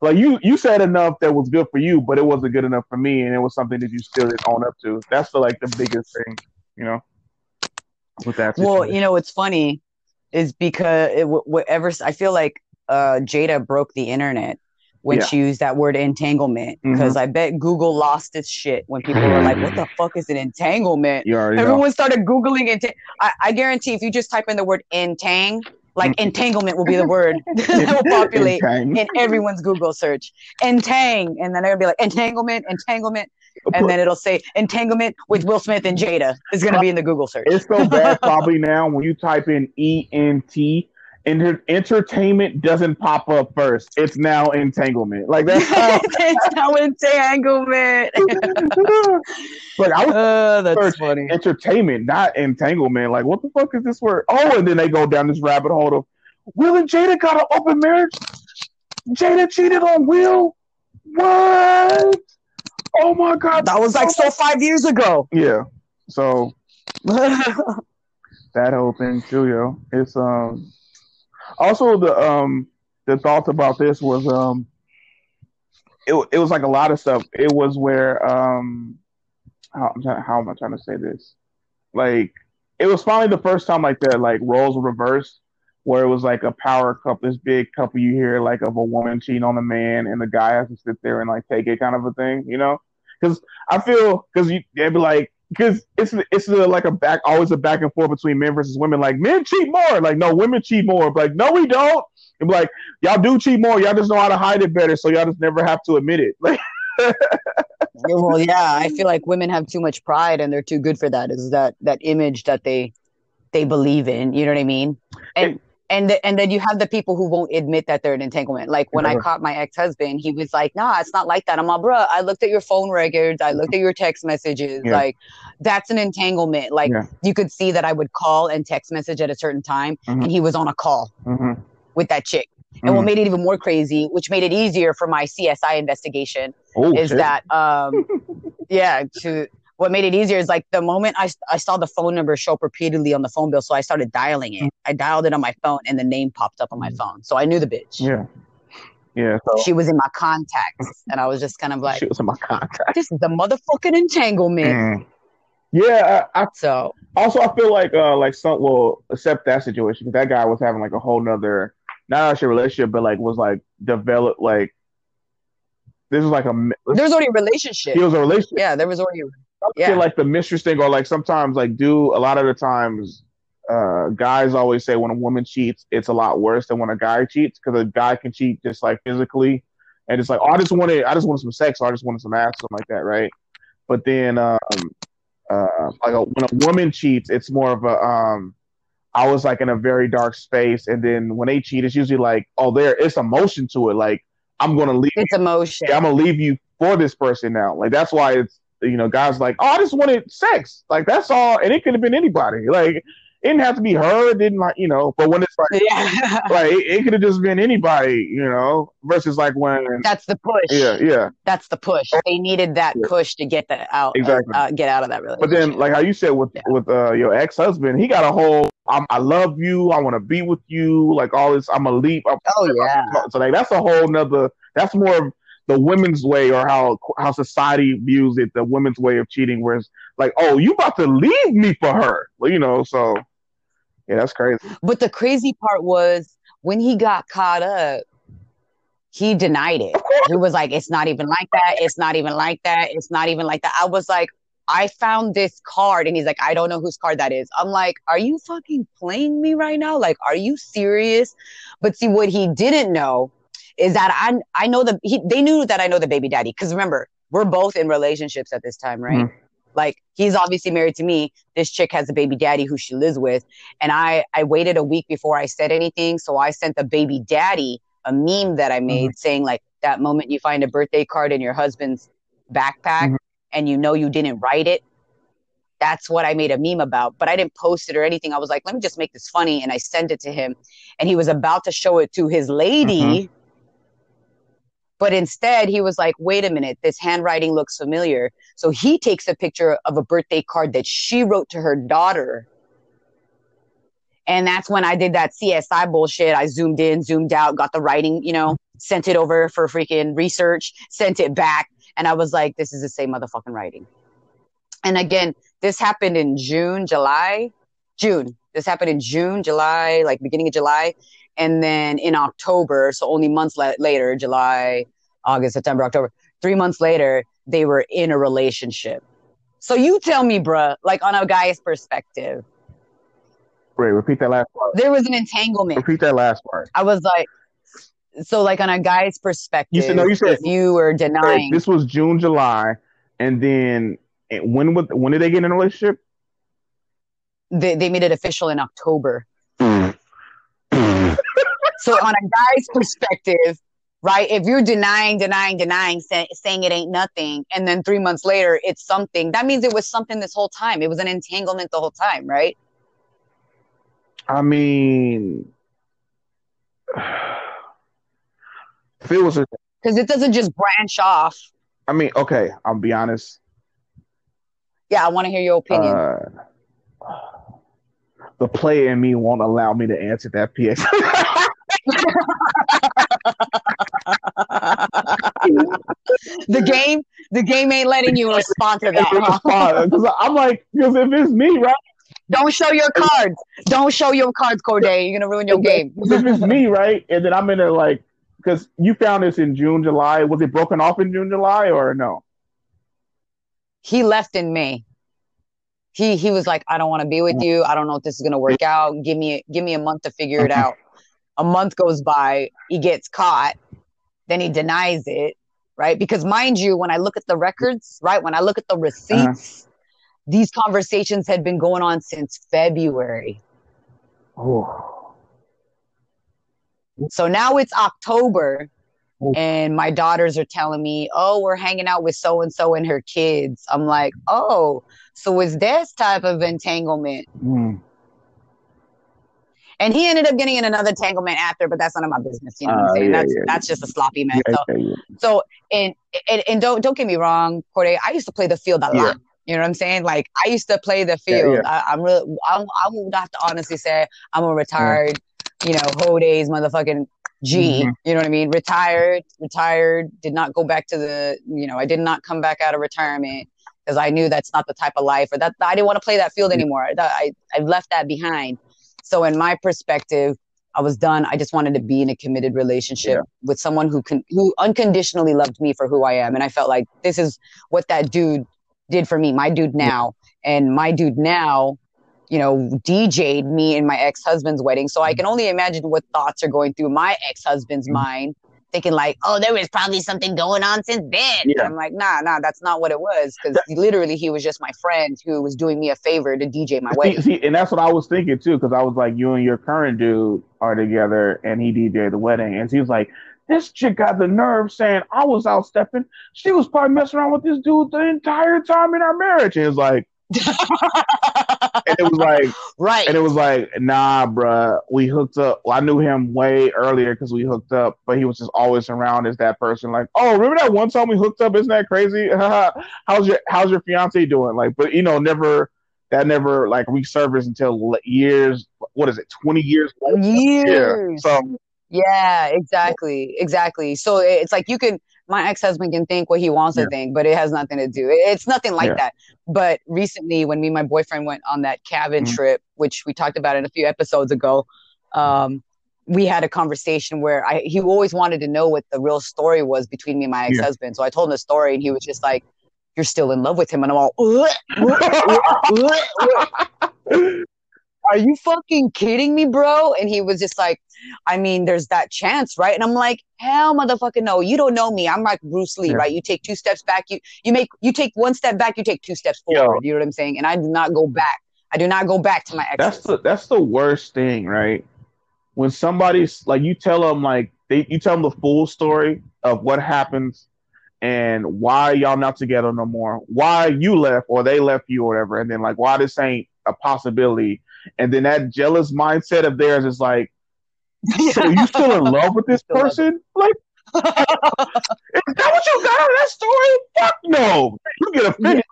like you you said enough that was good for you, but it wasn't good enough for me, and it was something that you still didn't own up to. That's the like the biggest thing, you know. With that. Situation. Well, you know, what's funny is because it, whatever I feel like uh, Jada broke the internet when yeah. she used that word entanglement because mm-hmm. I bet Google lost its shit when people were like, "What the fuck is an entanglement?" Everyone know. started googling it. I, I guarantee if you just type in the word entang, like mm. entanglement will be the word <laughs> that will populate in everyone's Google search. Entang, and then it'll be like entanglement, entanglement, and then it'll say entanglement with Will Smith and Jada is going to be in the Google search. It's so bad <laughs> probably now when you type in E N T Enter- entertainment doesn't pop up first. It's now entanglement. Like that's <laughs> how, it's no entanglement. <laughs> like I was Oh, that's funny. entertainment, not entanglement. Like what the fuck is this word? Oh, and then they go down this rabbit hole of Will and Jada got an open marriage. Jada cheated on Will. What? Oh my god, That was like so five years ago. yeah. So <laughs> that whole thing too, yo. It's um also the um the thoughts about this was um it it was like a lot of stuff. It was where um how trying, how am I trying to say this? Like it was finally the first time like that like roles were reversed where it was like a power couple, this big couple you hear like of a woman cheating on a man and the guy has to sit there and like take it kind of a thing, you know? Because I feel because they'd be like because it's it's the, like a back always a back and forth between men versus women. Like men cheat more. Like no, women cheat more. But Like no, we don't. And like y'all do cheat more. Y'all just know how to hide it better, so y'all just never have to admit it. Like <laughs> well, yeah, I <laughs> feel like women have too much pride and they're too good for that. Is that that image that they they believe in? You know what I mean? And and the, and then you have the people who won't admit that they're in entanglement. Like when I caught my ex husband, he was like, "Nah, it's not like that." I'm like, "Bruh, I looked at your phone records. I looked at your text messages. Yeah. Like that's an entanglement. Like Yeah. you could see that I would call and text message at a certain time, Mhm. and he was on a call hmm with that chick." And what made it even more crazy, which made it easier for my CSI investigation, oh, is shit. that um <laughs> yeah to what made it easier is like the moment I, I saw the phone number show up repeatedly on the phone bill so i started dialing it. I dialed it on my phone and the name popped up on my phone. So i knew the bitch. Yeah, yeah. So she was in my contacts and i was just kind of like she was in my contract. this is a motherfucking entanglement. Mm. Yeah, I, I so also I feel like uh like some will accept that situation because that guy was having like a whole nother not actually relationship but like was like developed like this is like a mi- there was already a relationship. It was a relationship. Yeah there was already I yeah. feel like the mistress thing or like sometimes like do a lot of the times uh guys always say when a woman cheats it's a lot worse than when a guy cheats because a guy can cheat just like physically and it's like oh, I just wanted I just wanted some sex or I just wanted some ass something like that right but then um uh like a, when a woman cheats it's more of a um I was like in a very dark space and then when they cheat it's usually like oh there it's emotion to it like I'm gonna leave it's emotion yeah, I'm gonna leave you for this person now. Like that's why it's you know, guys like, oh, I just wanted sex. Like that's all, and it could have been anybody. Like it didn't have to be her. It didn't like you know. But when it's like, yeah <laughs> like it, it could have just been anybody, you know. Versus like when, that's the push yeah, yeah. that's the push they needed that Yeah. push to get that out Exactly. uh, get out of that relationship But then, like how you said with Yeah. with uh, your ex husband, he got a whole. I'm, I love you. I want to be with you. Like all this. I'm a leap. I'm, oh yeah So like that's a whole nother. That's more of the women's way or how how society views it. The women's way of cheating, where it's like, oh, you about to leave me for her. Well, you know, so yeah, that's crazy. But the crazy part was when he got caught up, he denied it. He was like, it's not even like that. It's not even like that. It's not even like that. I was like, I found this card. And he's like, I don't know whose card that is. I'm like, are you fucking playing me right now? Like, are you serious? But see, what he didn't know is that I I know the he, they knew that I know the baby daddy. Cause remember, we're both in relationships at this time, right? Mm-hmm. Like he's obviously married to me. This chick has a baby daddy who she lives with. And I I waited a week before I said anything. So I sent the baby daddy a meme that I made mm-hmm. saying like that moment you find a birthday card in your husband's backpack Mhm. and you know you didn't write it. That's what I made a meme about, but I didn't post it or anything. I was like, let me just make this funny. And I sent it to him. And he was about to show it to his lady. Mm-hmm. But instead, he was like, wait a minute, this handwriting looks familiar. So he takes a picture of a birthday card that she wrote to her daughter. And that's when I did that CSI bullshit. I zoomed in, zoomed out, got the writing, you know, sent it over for freaking research, sent it back. And I was like, this is the same motherfucking writing. And again, this happened in June, July, June. This happened in June, July, like beginning of July. And then in October, so only months la- later, July, August, September, October, three months later, they were in a relationship. So you tell me, bruh, like on a guy's perspective, Wait, repeat that last part. there was an entanglement. Repeat that last part. I was like, so like on a guy's perspective, You said- no, you said- you were denying, This was June, July, and then when would when did they get in a relationship? they, they made it official in October. So on a guy's perspective, right? If you're denying, denying, denying, say, saying it ain't nothing, and then three months later it's something, that means it was something this whole time. It was an entanglement the whole time, right? I mean, if it was a, because it doesn't just branch off. I mean, okay, I'll be honest. Yeah, I want to hear your opinion. Uh, the player in me won't allow me to answer that PX. <laughs> the game, the game ain't letting you respond to that. Because I'm like, because if it's me, right? Don't show your cards. Don't show your cards, Corday. You're gonna ruin your game. if it's me, right, and then I'm in a like, because you found this in June, July. Was it broken off in June, July, or no? He left in May. He he was like, I don't want to be with you. I don't know if this is gonna work out. Give me give me a month to figure it out. A month goes by. He gets caught. Then he denies it. Right, because mind you, when I look at the records, right, when I look at the receipts. Uh-huh these conversations had been going on since February. Oh. So now it's October. And my daughters are telling me, "Oh, we're hanging out with so and so and her kids." I'm like, "Oh, so it's this type of entanglement." Mm. And he ended up getting in another entanglement after, but that's none of my business. You know what I'm uh, saying? Yeah, that's yeah, that's yeah. just a sloppy mess. so, so and, and and don't don't get me wrong, Corday. I used to play the field a lot. You know what I'm saying? Like I used to play the field. I, am really, I, I would have to honestly say I'm a retired, you know, whole days motherfucking G. Mm-hmm. You know what I mean? Retired, retired. Did not go back to the, you know, I did not come back out of retirement because I knew that's not the type of life or that I didn't want to play that field anymore. I I left that behind. So in my perspective, I was done. I just wanted to be in a committed relationship yeah. with someone who can who unconditionally loved me for who I am, and I felt like this is what that dude did for me, my dude now. And my dude now, you know, DJ'd me in my ex husband's wedding. So I can only imagine what thoughts are going through my ex husband's mm-hmm. mind, thinking like, oh, there was probably something going on since then. Yeah. I'm like, nah, nah, that's not what it was. Because literally, he was just my friend who was doing me a favor to DJ my wedding. See, and that's what I was thinking too, because I was like, you and your current dude are together, and he DJ'd the wedding, and he was like, this chick got the nerve saying I was out stepping. She was probably messing around with this dude the entire time in our marriage. And it's like, and it was like, <laughs> right. And it was like, nah, bruh, we hooked up. Well, I knew him way earlier because we hooked up, but he was just always around as that person. Like, oh, remember that one time we hooked up? Isn't that crazy? <laughs> how's your How's your fiance doing? Like, but you know, never that never like resurfaced until years. What is it? Twenty years. Years. Yeah. So yeah, exactly, exactly. So it's like you can, my ex husband can think what he wants yeah. to think, but it has nothing to do. It's nothing like yeah. that. But recently, when me and my boyfriend went on that cabin mm-hmm. trip, which we talked about in a few episodes ago, um, we had a conversation where I, he always wanted to know what the real story was between me and my ex husband. Yeah. So I told him the story, and he was just like, "You're still in love with him," and I'm all. <laughs> <laughs> <laughs> are you fucking kidding me, bro? And he was just like, I mean, there's that chance, right? And I'm like, hell, motherfucker, no, you don't know me. I'm like Bruce Lee, yeah. right? You take two steps back, you you make you take one step back, you take two steps forward. Yo, you know what I'm saying? And I do not go back. I do not go back to my ex. That's the that's the worst thing, right? When somebody's like, you tell them like they you tell them the full story of what happens and why y'all not together no more, why you left or they left you or whatever, and then like why this ain't a possibility and then that jealous mindset of theirs is like, <laughs> so you still in love with this <laughs> person? Like, <laughs> is that what you got out of that story? Fuck no. You get offended.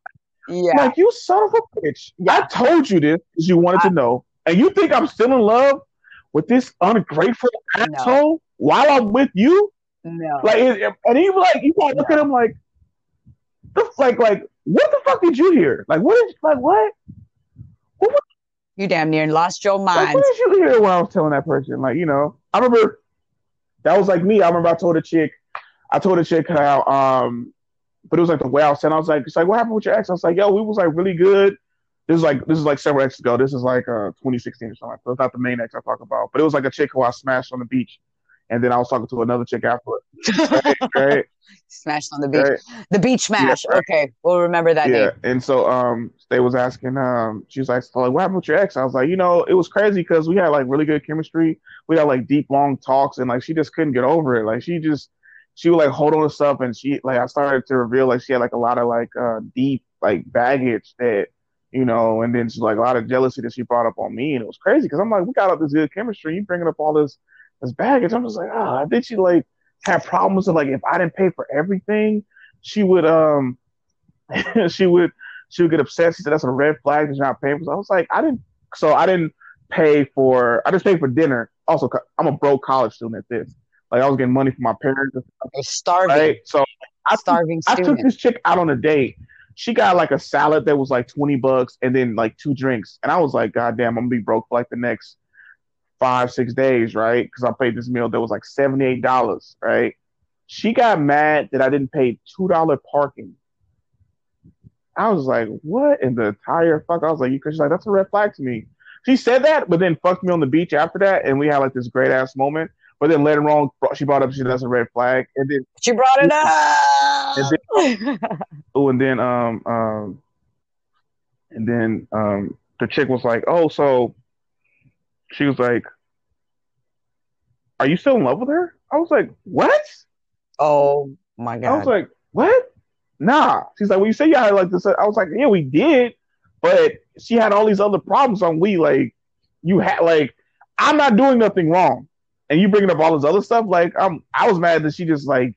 Yeah. Like, you son of a bitch. Yeah. I told you this because you wanted I, to know. And you think I'm still in love with this ungrateful no. asshole while I'm with you? No. Like, and he like, you gotta look no. at him like, like, like, what the fuck did you hear? Like, what is, like, what you damn near lost your mind. Like, what did you hear when I was telling that person? Like, you know, I remember that was like me. I remember I told a chick, I told a chick how, um, but it was like the way I was saying, I was like, it's like, what happened with your ex? I was like, yo, we was like really good. This is like this is like several exes ago. This is like uh 2016 or something. So it's not the main ex I talk about, but it was like a chick who I smashed on the beach, and then I was talking to another chick afterwards. right, <laughs> right? Smashed on the beach. Right. The beach smash. Yeah. Okay, we'll remember that. Yeah, name. and so um, they was asking um, she was like, like, what happened with your ex? I was like, you know, it was crazy because we had like really good chemistry. We had like deep, long talks, and like she just couldn't get over it. Like she just she would like hold on to stuff, and she like I started to reveal like she had like a lot of like uh deep like baggage that you know, and then she's like a lot of jealousy that she brought up on me, and it was crazy because I'm like, we got up this good chemistry, you bringing up all this this baggage. I'm just like, ah, oh, did she like have problems of like if I didn't pay for everything, she would um, <laughs> she would she would get upset. She said that's a red flag. She's not paying for. So I was like, I didn't, so I didn't pay for. I just paid for dinner. Also, I'm a broke college student at this. Like I was getting money from my parents. You're starving. Right? So I, starving. I took this chick out on a date she got like a salad that was like 20 bucks and then like two drinks. And I was like, God damn, I'm gonna be broke for like the next five, six days, right? Because I paid this meal that was like $78, right? She got mad that I didn't pay $2 parking. I was like, what in the entire fuck? I was like, You could she's like, that's a red flag to me. She said that, but then fucked me on the beach after that, and we had like this great ass moment. But then later on, she brought up she that's a red flag, and then she brought it up. And then, <laughs> oh, and then um um, and then um the chick was like, oh, so she was like, are you still in love with her? I was like, what? Oh my god! I was like, what? Nah. She's like, well, you say you had like this. Uh, I was like, yeah, we did, but she had all these other problems on we like you had like I'm not doing nothing wrong and you bringing up all this other stuff, like I'm, I was mad that she just like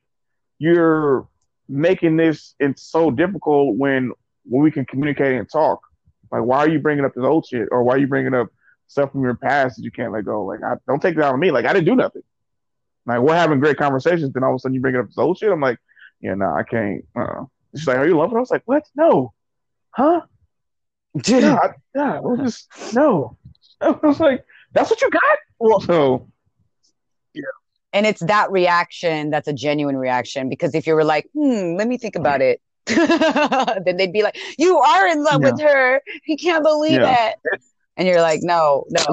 you're making this it's so difficult when when we can communicate and talk. Like, why are you bringing up this old shit, or why are you bringing up stuff from your past that you can't let go? Like, I don't take that on me. Like, I didn't do nothing. Like, we're having great conversations, then all of a sudden you bring it up this old shit. I'm like, yeah, no, nah, I can't. Uh-uh. She's like, are you loving? I was like, what? No, huh? yeah, I, yeah, well, just no. <laughs> I was like, that's what you got. Well, so yeah. And it's that reaction that's a genuine reaction because if you were like, hmm, let me think about it, <laughs> then they'd be like, you are in love yeah. with her. He can't believe yeah. it. And you're like, no, no,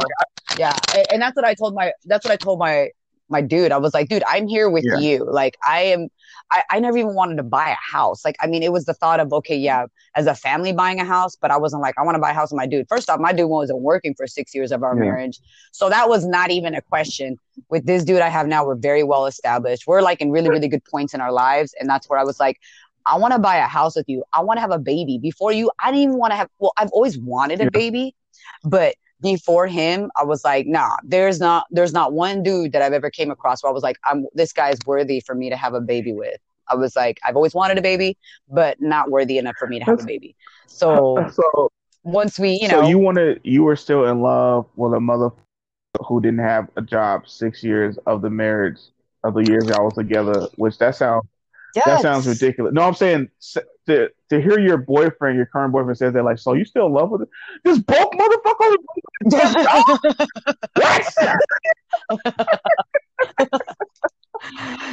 yeah. And that's what I told my, that's what I told my my dude. I was like, dude, I'm here with yeah. you. Like, I am, I, I never even wanted to buy a house. Like, I mean, it was the thought of, okay, yeah, as a family buying a house, but I wasn't like, I want to buy a house with my dude. First off, my dude wasn't working for six years of our yeah. marriage. So that was not even a question. With this dude I have now, we're very well established. We're like in really, really good points in our lives. And that's where I was like, I want to buy a house with you. I want to have a baby. Before you, I didn't even want to have, well, I've always wanted a yeah. baby, but before him, I was like, nah, there's not there's not one dude that I've ever came across where I was like, I'm this guy's worthy for me to have a baby with. I was like, I've always wanted a baby, but not worthy enough for me to have a baby. So, <laughs> so once we, you know, so you wanted, you were still in love with a mother who didn't have a job six years of the marriage of the years y'all was together, which that sounds yes. that sounds ridiculous. No, I'm saying to to hear your boyfriend, your current boyfriend, says that, like, so you still in love with it? This broke motherfucker. <laughs> what?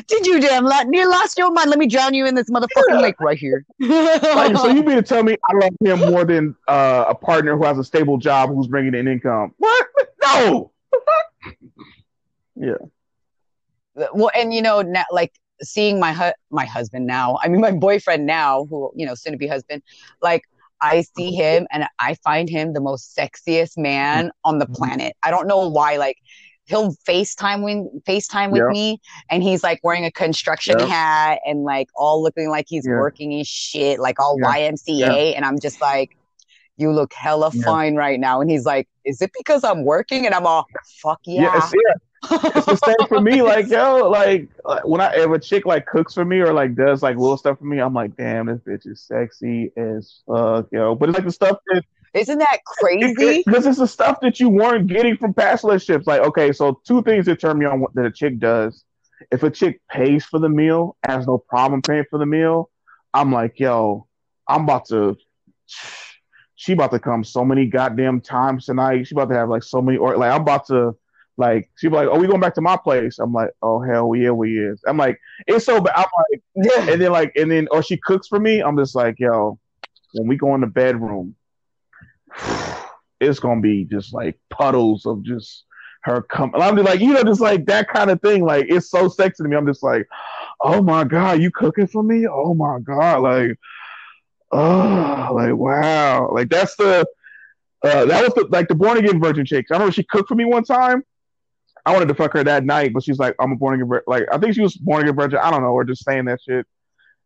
Did you damn la- you lost your mind? Let me drown you in this motherfucking yeah. lake right here. <laughs> like, so you mean to tell me I love him more than uh, a partner who has a stable job who's bringing in income? What? No. yeah. Well, and you know, now, like seeing my hu- my husband now, I mean my boyfriend now, who you know, soon to be husband, like I see mm-hmm. him and I find him the most sexiest man mm-hmm. on the mm-hmm. planet. I don't know why, like he'll FaceTime when FaceTime with yep. me and he's like wearing a construction yep. hat and like all looking like he's working his shit, like all. YMCA. And I'm just like, you look hella fine right now. And he's like, Is it because I'm working? And I'm all fuck yeah. yeah it's the same for me. <laughs> Like yo, like when I if a chick like cooks for me or like does like little stuff for me, I'm like, damn, this bitch is sexy as fuck, yo. But it's like the stuff that isn't that crazy? <laughs> Because it's the stuff that you weren't getting from past relationships. Like, okay, so two things that turn me on that a chick does. If a chick pays for the meal, has no problem paying for the meal, I'm like, yo, I'm about to. She about to come so many goddamn times tonight. She about to have like so many or like I'm about to like she'd be like, "Oh, we going back to my place?" I'm like, "Oh hell yeah, we is." I'm like, it's so bad. I'm like, yeah. and then like, and then or she cooks for me. I'm just like, yo, when we go in the bedroom, it's gonna be just like puddles of just her come. I'm just like, you know, just like that kind of thing. Like it's so sexy to me. I'm just like, oh my god, you cooking for me? Oh my god, like, oh, like wow, like that's the. Uh, that was the, like the born again virgin chick. I remember she cooked for me one time. I wanted to fuck her that night, but she's like, I'm a born again. Like I think she was born again virgin. I don't know, or just saying that shit.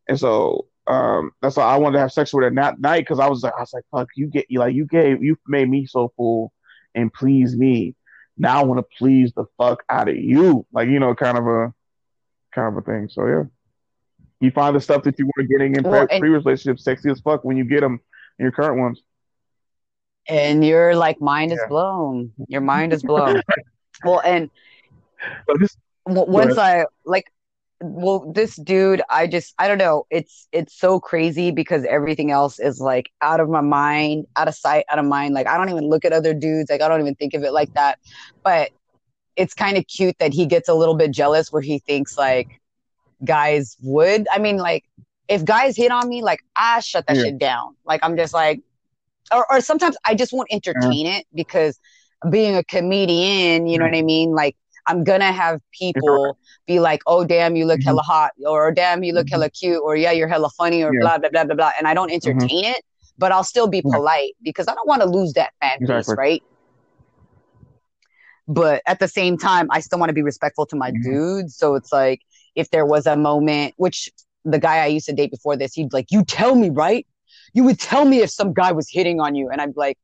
And so um, that's why I wanted to have sex with her that night because I was like, I was like, fuck, you get you like you gave you made me so full and please me. Now I want to please the fuck out of you, like you know, kind of a kind of a thing. So yeah, you find the stuff that you were getting in well, pre- previous relationships sexy as fuck when you get them in your current ones. And you're like, mind is yeah. blown. Your mind is blown. <laughs> well, and this, once I like well this dude i just i don't know. It's it's so crazy because everything else is like out of my mind out of sight out of mind. Like i don't even look at other dudes. Like i don't even think of it like that. But it's kind of cute that he gets a little bit jealous where he thinks like guys would. I mean like if guys hit on me like i shut that yeah. shit down. Like i'm just like or, or sometimes i just won't entertain yeah. it because being a comedian you know what i mean like I'm gonna have people be like, "Oh, damn, you look mm-hmm. hella hot," or "Damn, you look mm-hmm. hella cute," or "Yeah, you're hella funny," or yeah. blah blah blah blah blah. And I don't mm-hmm. entertain mm-hmm. it, but I'll still be polite because I don't want to lose that fan exactly. base, right? But at the same time, I still want to be respectful to my mm-hmm. dudes. So it's like if there was a moment, which the guy I used to date before this, he'd like, "You tell me, right? You would tell me if some guy was hitting on you," and I'd be like,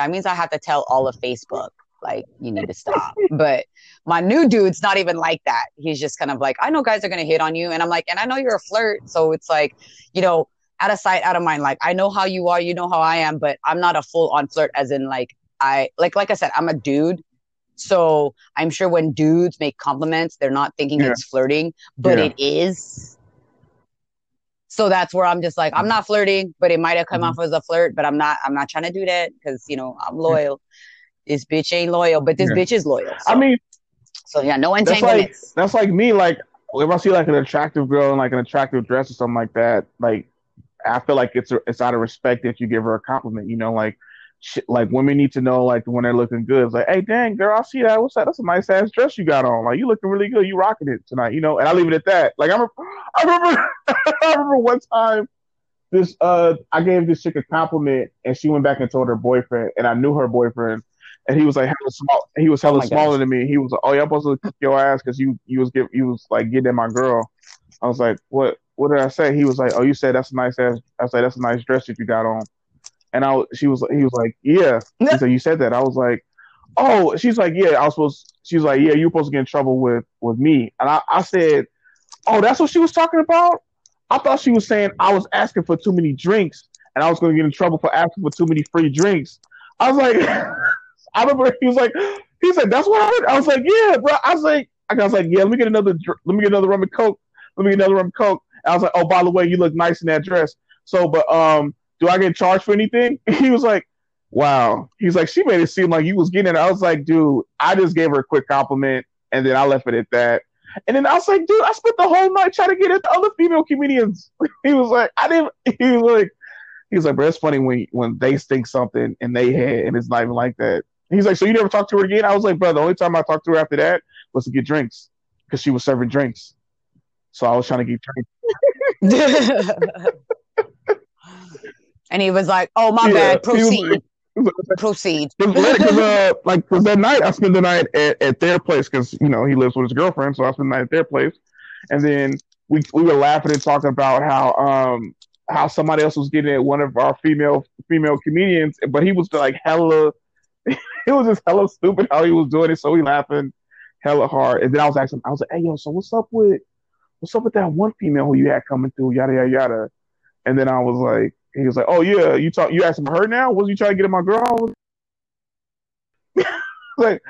"That means I have to tell all of Facebook." like you need to stop. <laughs> but my new dude's not even like that. He's just kind of like, I know guys are gonna hit on you, and I'm like, and I know you're a flirt, so it's like, you know, out of sight, out of mind. Like I know how you are, you know how I am, but I'm not a full on flirt. As in, like I like like I said, I'm a dude. So I'm sure when dudes make compliments, they're not thinking yeah. it's flirting, but yeah. it is. So that's where I'm just like, I'm not flirting, but it might have come mm-hmm. off as a flirt, but I'm not, I'm not trying to do that because, you know, I'm loyal this bitch ain't loyal, but this yeah. bitch is loyal. So. I mean, so yeah, no entanglements. That's like, that's like me. Like if I see like an attractive girl in like an attractive dress or something like that, like I feel like it's a, it's out of respect if you give her a compliment. You know, like shit, like women need to know like when they're looking good. It's like, hey, dang girl, I see that. What's that? That's a nice ass dress you got on. Like you looking really good. You rocking it tonight. You know, and I leave it at that. Like I'm, I remember, <gasps> <laughs> I remember one time. This uh, I gave this chick a compliment, and she went back and told her boyfriend, and I knew her boyfriend and he was like hella small. He was hella oh smaller gosh. than me. He was like, "Oh, y'all supposed to kick your ass because you you was give you was like getting at my girl." I was like, "What? What did I say?" He was like, "Oh, you said that's a nice ass." I said, "That's a nice dress that you got on." And I, she was, he was like, "Yeah." He said, "You said that." I was like, "Oh." She's like, "Yeah." I was supposed. She's like, "Yeah, you're supposed to get in trouble with with me." And I, I said, "Oh, that's what she was talking about." I thought she was saying I was asking for too many drinks, and I was going to get in trouble for asking for too many free drinks. I was like. <laughs> I remember he was like, he said, "That's what I heard." I was like, "Yeah, bro." I was like, I was like, "Yeah, let me get another, let me get another rum and coke. Let me get another rum and coke." And I was like, "Oh, by the way, you look nice in that dress." So, but um, do I get charged for anything? <laughs> He was like, "Wow." He's like, "She made it seem like you was getting it." I was like, "Dude, I just gave her a quick compliment, and then I left it at that." And then I was like, "Dude, I spent the whole night trying to get at the other female comedians." <laughs> he was like, "I didn't." <laughs> He was like, "He was like, bro, it's funny when when they think something and they head, and it's not even like that." He's like, so you never talked to her again? I was like, bro, the only time I talked to her after that was to get drinks because she was serving drinks. So I was trying to get drinks. And he was like, oh, my yeah, bad. Proceed. Proceed. <laughs> Cause, cause, uh, like, cause that night I spent the night at, at their place because you know he lives with his girlfriend, so I spent the night at their place, and then we we were laughing and talking about how um how somebody else was getting at one of our female female comedians, but he was like hella <laughs> it was just hella stupid how he was doing it. So we laughing hella hard. And then I was asking, I was like, hey, yo, so what's up with, what's up with that one female who you had coming through, yada, yada, yada. And then I was like, he was like, oh, yeah, you talk, you asking her now? Was you trying to get at my girl? I <laughs> like,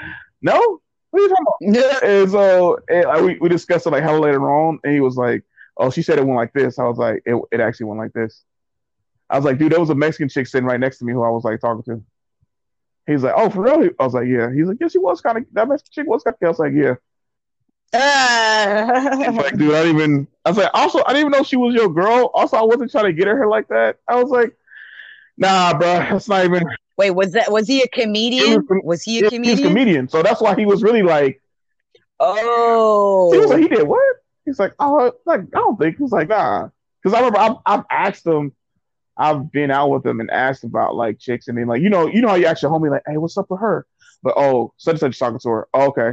no, what are you talking about? Yeah. and so and, like, we, we discussed it like hella later on. And he was like, oh, she said it went like this. I was like, it, it actually went like this. I was like, dude, there was a Mexican chick sitting right next to me who I was like talking to. He's like, oh, for real? I was like, yeah. He's like, yes, she was kind of, that Mexican chick was kind of, I was like, yeah. Uh. like, dude, I didn't even, I was like, also, I didn't even know she was your girl. Also, I wasn't trying to get at her like that. I was like, nah, bro, that's not even. Wait, was that was he a comedian? Was, was, he a comedian? He's a comedian, so that's why he was really like, oh, he was like, he did what? He's like, oh, like I don't think he's like nah, because I remember I've, I've asked him, I've been out with him and asked about like chicks, and then like you know you know how you ask your homie like, hey, what's up with her? But oh, such and such talking to her. Oh, okay,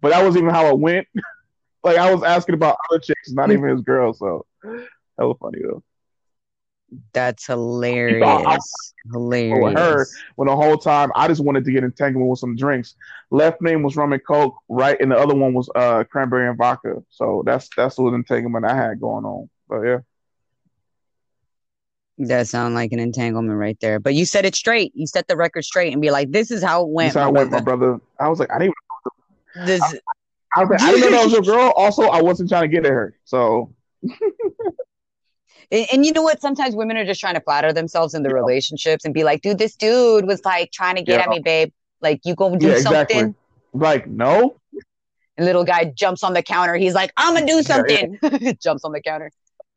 but that was even how it went. <laughs> like I was asking about other chicks, not even his girl. So that was funny though. That's hilarious. I, hilarious. With her, when the whole time I just wanted to get entangled with some drinks. Left name was rum and coke, right, and the other one was uh cranberry and vodka. So that's that's the entanglement I had going on. But yeah. That sounds like an entanglement right there. But you said it straight. You set the record straight and be like, "This is how it went." This how it went, my brother. I was like, I didn't. This. I, I, like, I didn't know that was a <laughs> girl. Also, I wasn't trying to get at her. So. And, and, you know what? Sometimes women are just trying to flatter themselves in the yeah. relationships and be like, dude, this dude was like trying to get yeah. at me, babe. Like, you go do yeah, exactly. something. Like, no. And little guy jumps on the counter. He's like, I'm going to do something. <laughs> jumps on the counter.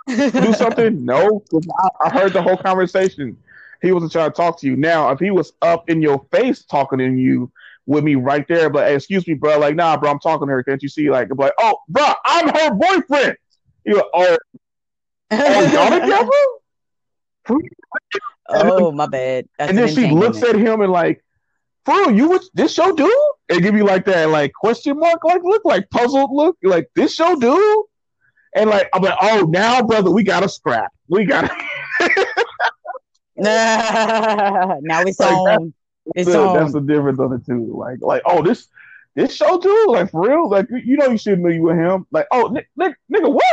do something? <laughs> No. I, I heard the whole conversation. He wasn't trying to talk to you. Now, if he was up in your face talking to you, with me right there, but hey, excuse me, bro. Like, nah, bro, I'm talking to her. Can't you see? Like, I'm like, oh, bro, I'm her boyfriend. You like, oh, oh, y'all together? <laughs> oh, my bad. That's and then she looks at him and like, bro, you was this show dude? And give you like that like question mark like look like puzzled look like this show dude? And like I'm like, oh now brother, we gotta scrap. We gotta <laughs> <laughs> now it's like, on. It's the, on. That's the difference of the two. Like like oh this this show too. like for real like you know you shouldn't you with him like oh n- n- nigga what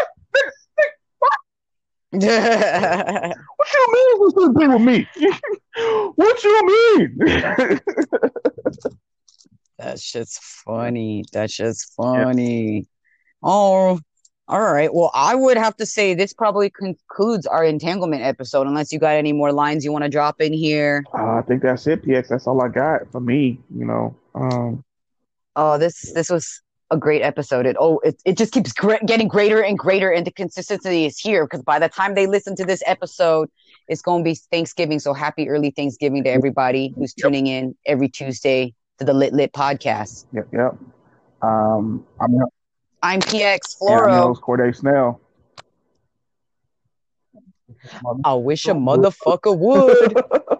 <laughs> what you mean what's going to with me? <laughs> what you mean? That's just funny. That's just funny. Yeah. Oh, all right. Well, I would have to say this probably concludes our entanglement episode, unless you got any more lines you want to drop in here. Uh, I think that's it, PX. That's all I got for me. You know. Um, oh, this this was a great episode. It oh, it, it just keeps gr- getting greater and greater, and the consistency is here because by the time they listen to this episode, it's going to be Thanksgiving. So happy early Thanksgiving to everybody who's yep. tuning in every Tuesday to the Lit Lit podcast. Yep, yep. Um, I'm I'm PX Floro. I'm Corday Snell. I wish a motherfucker would. <laughs>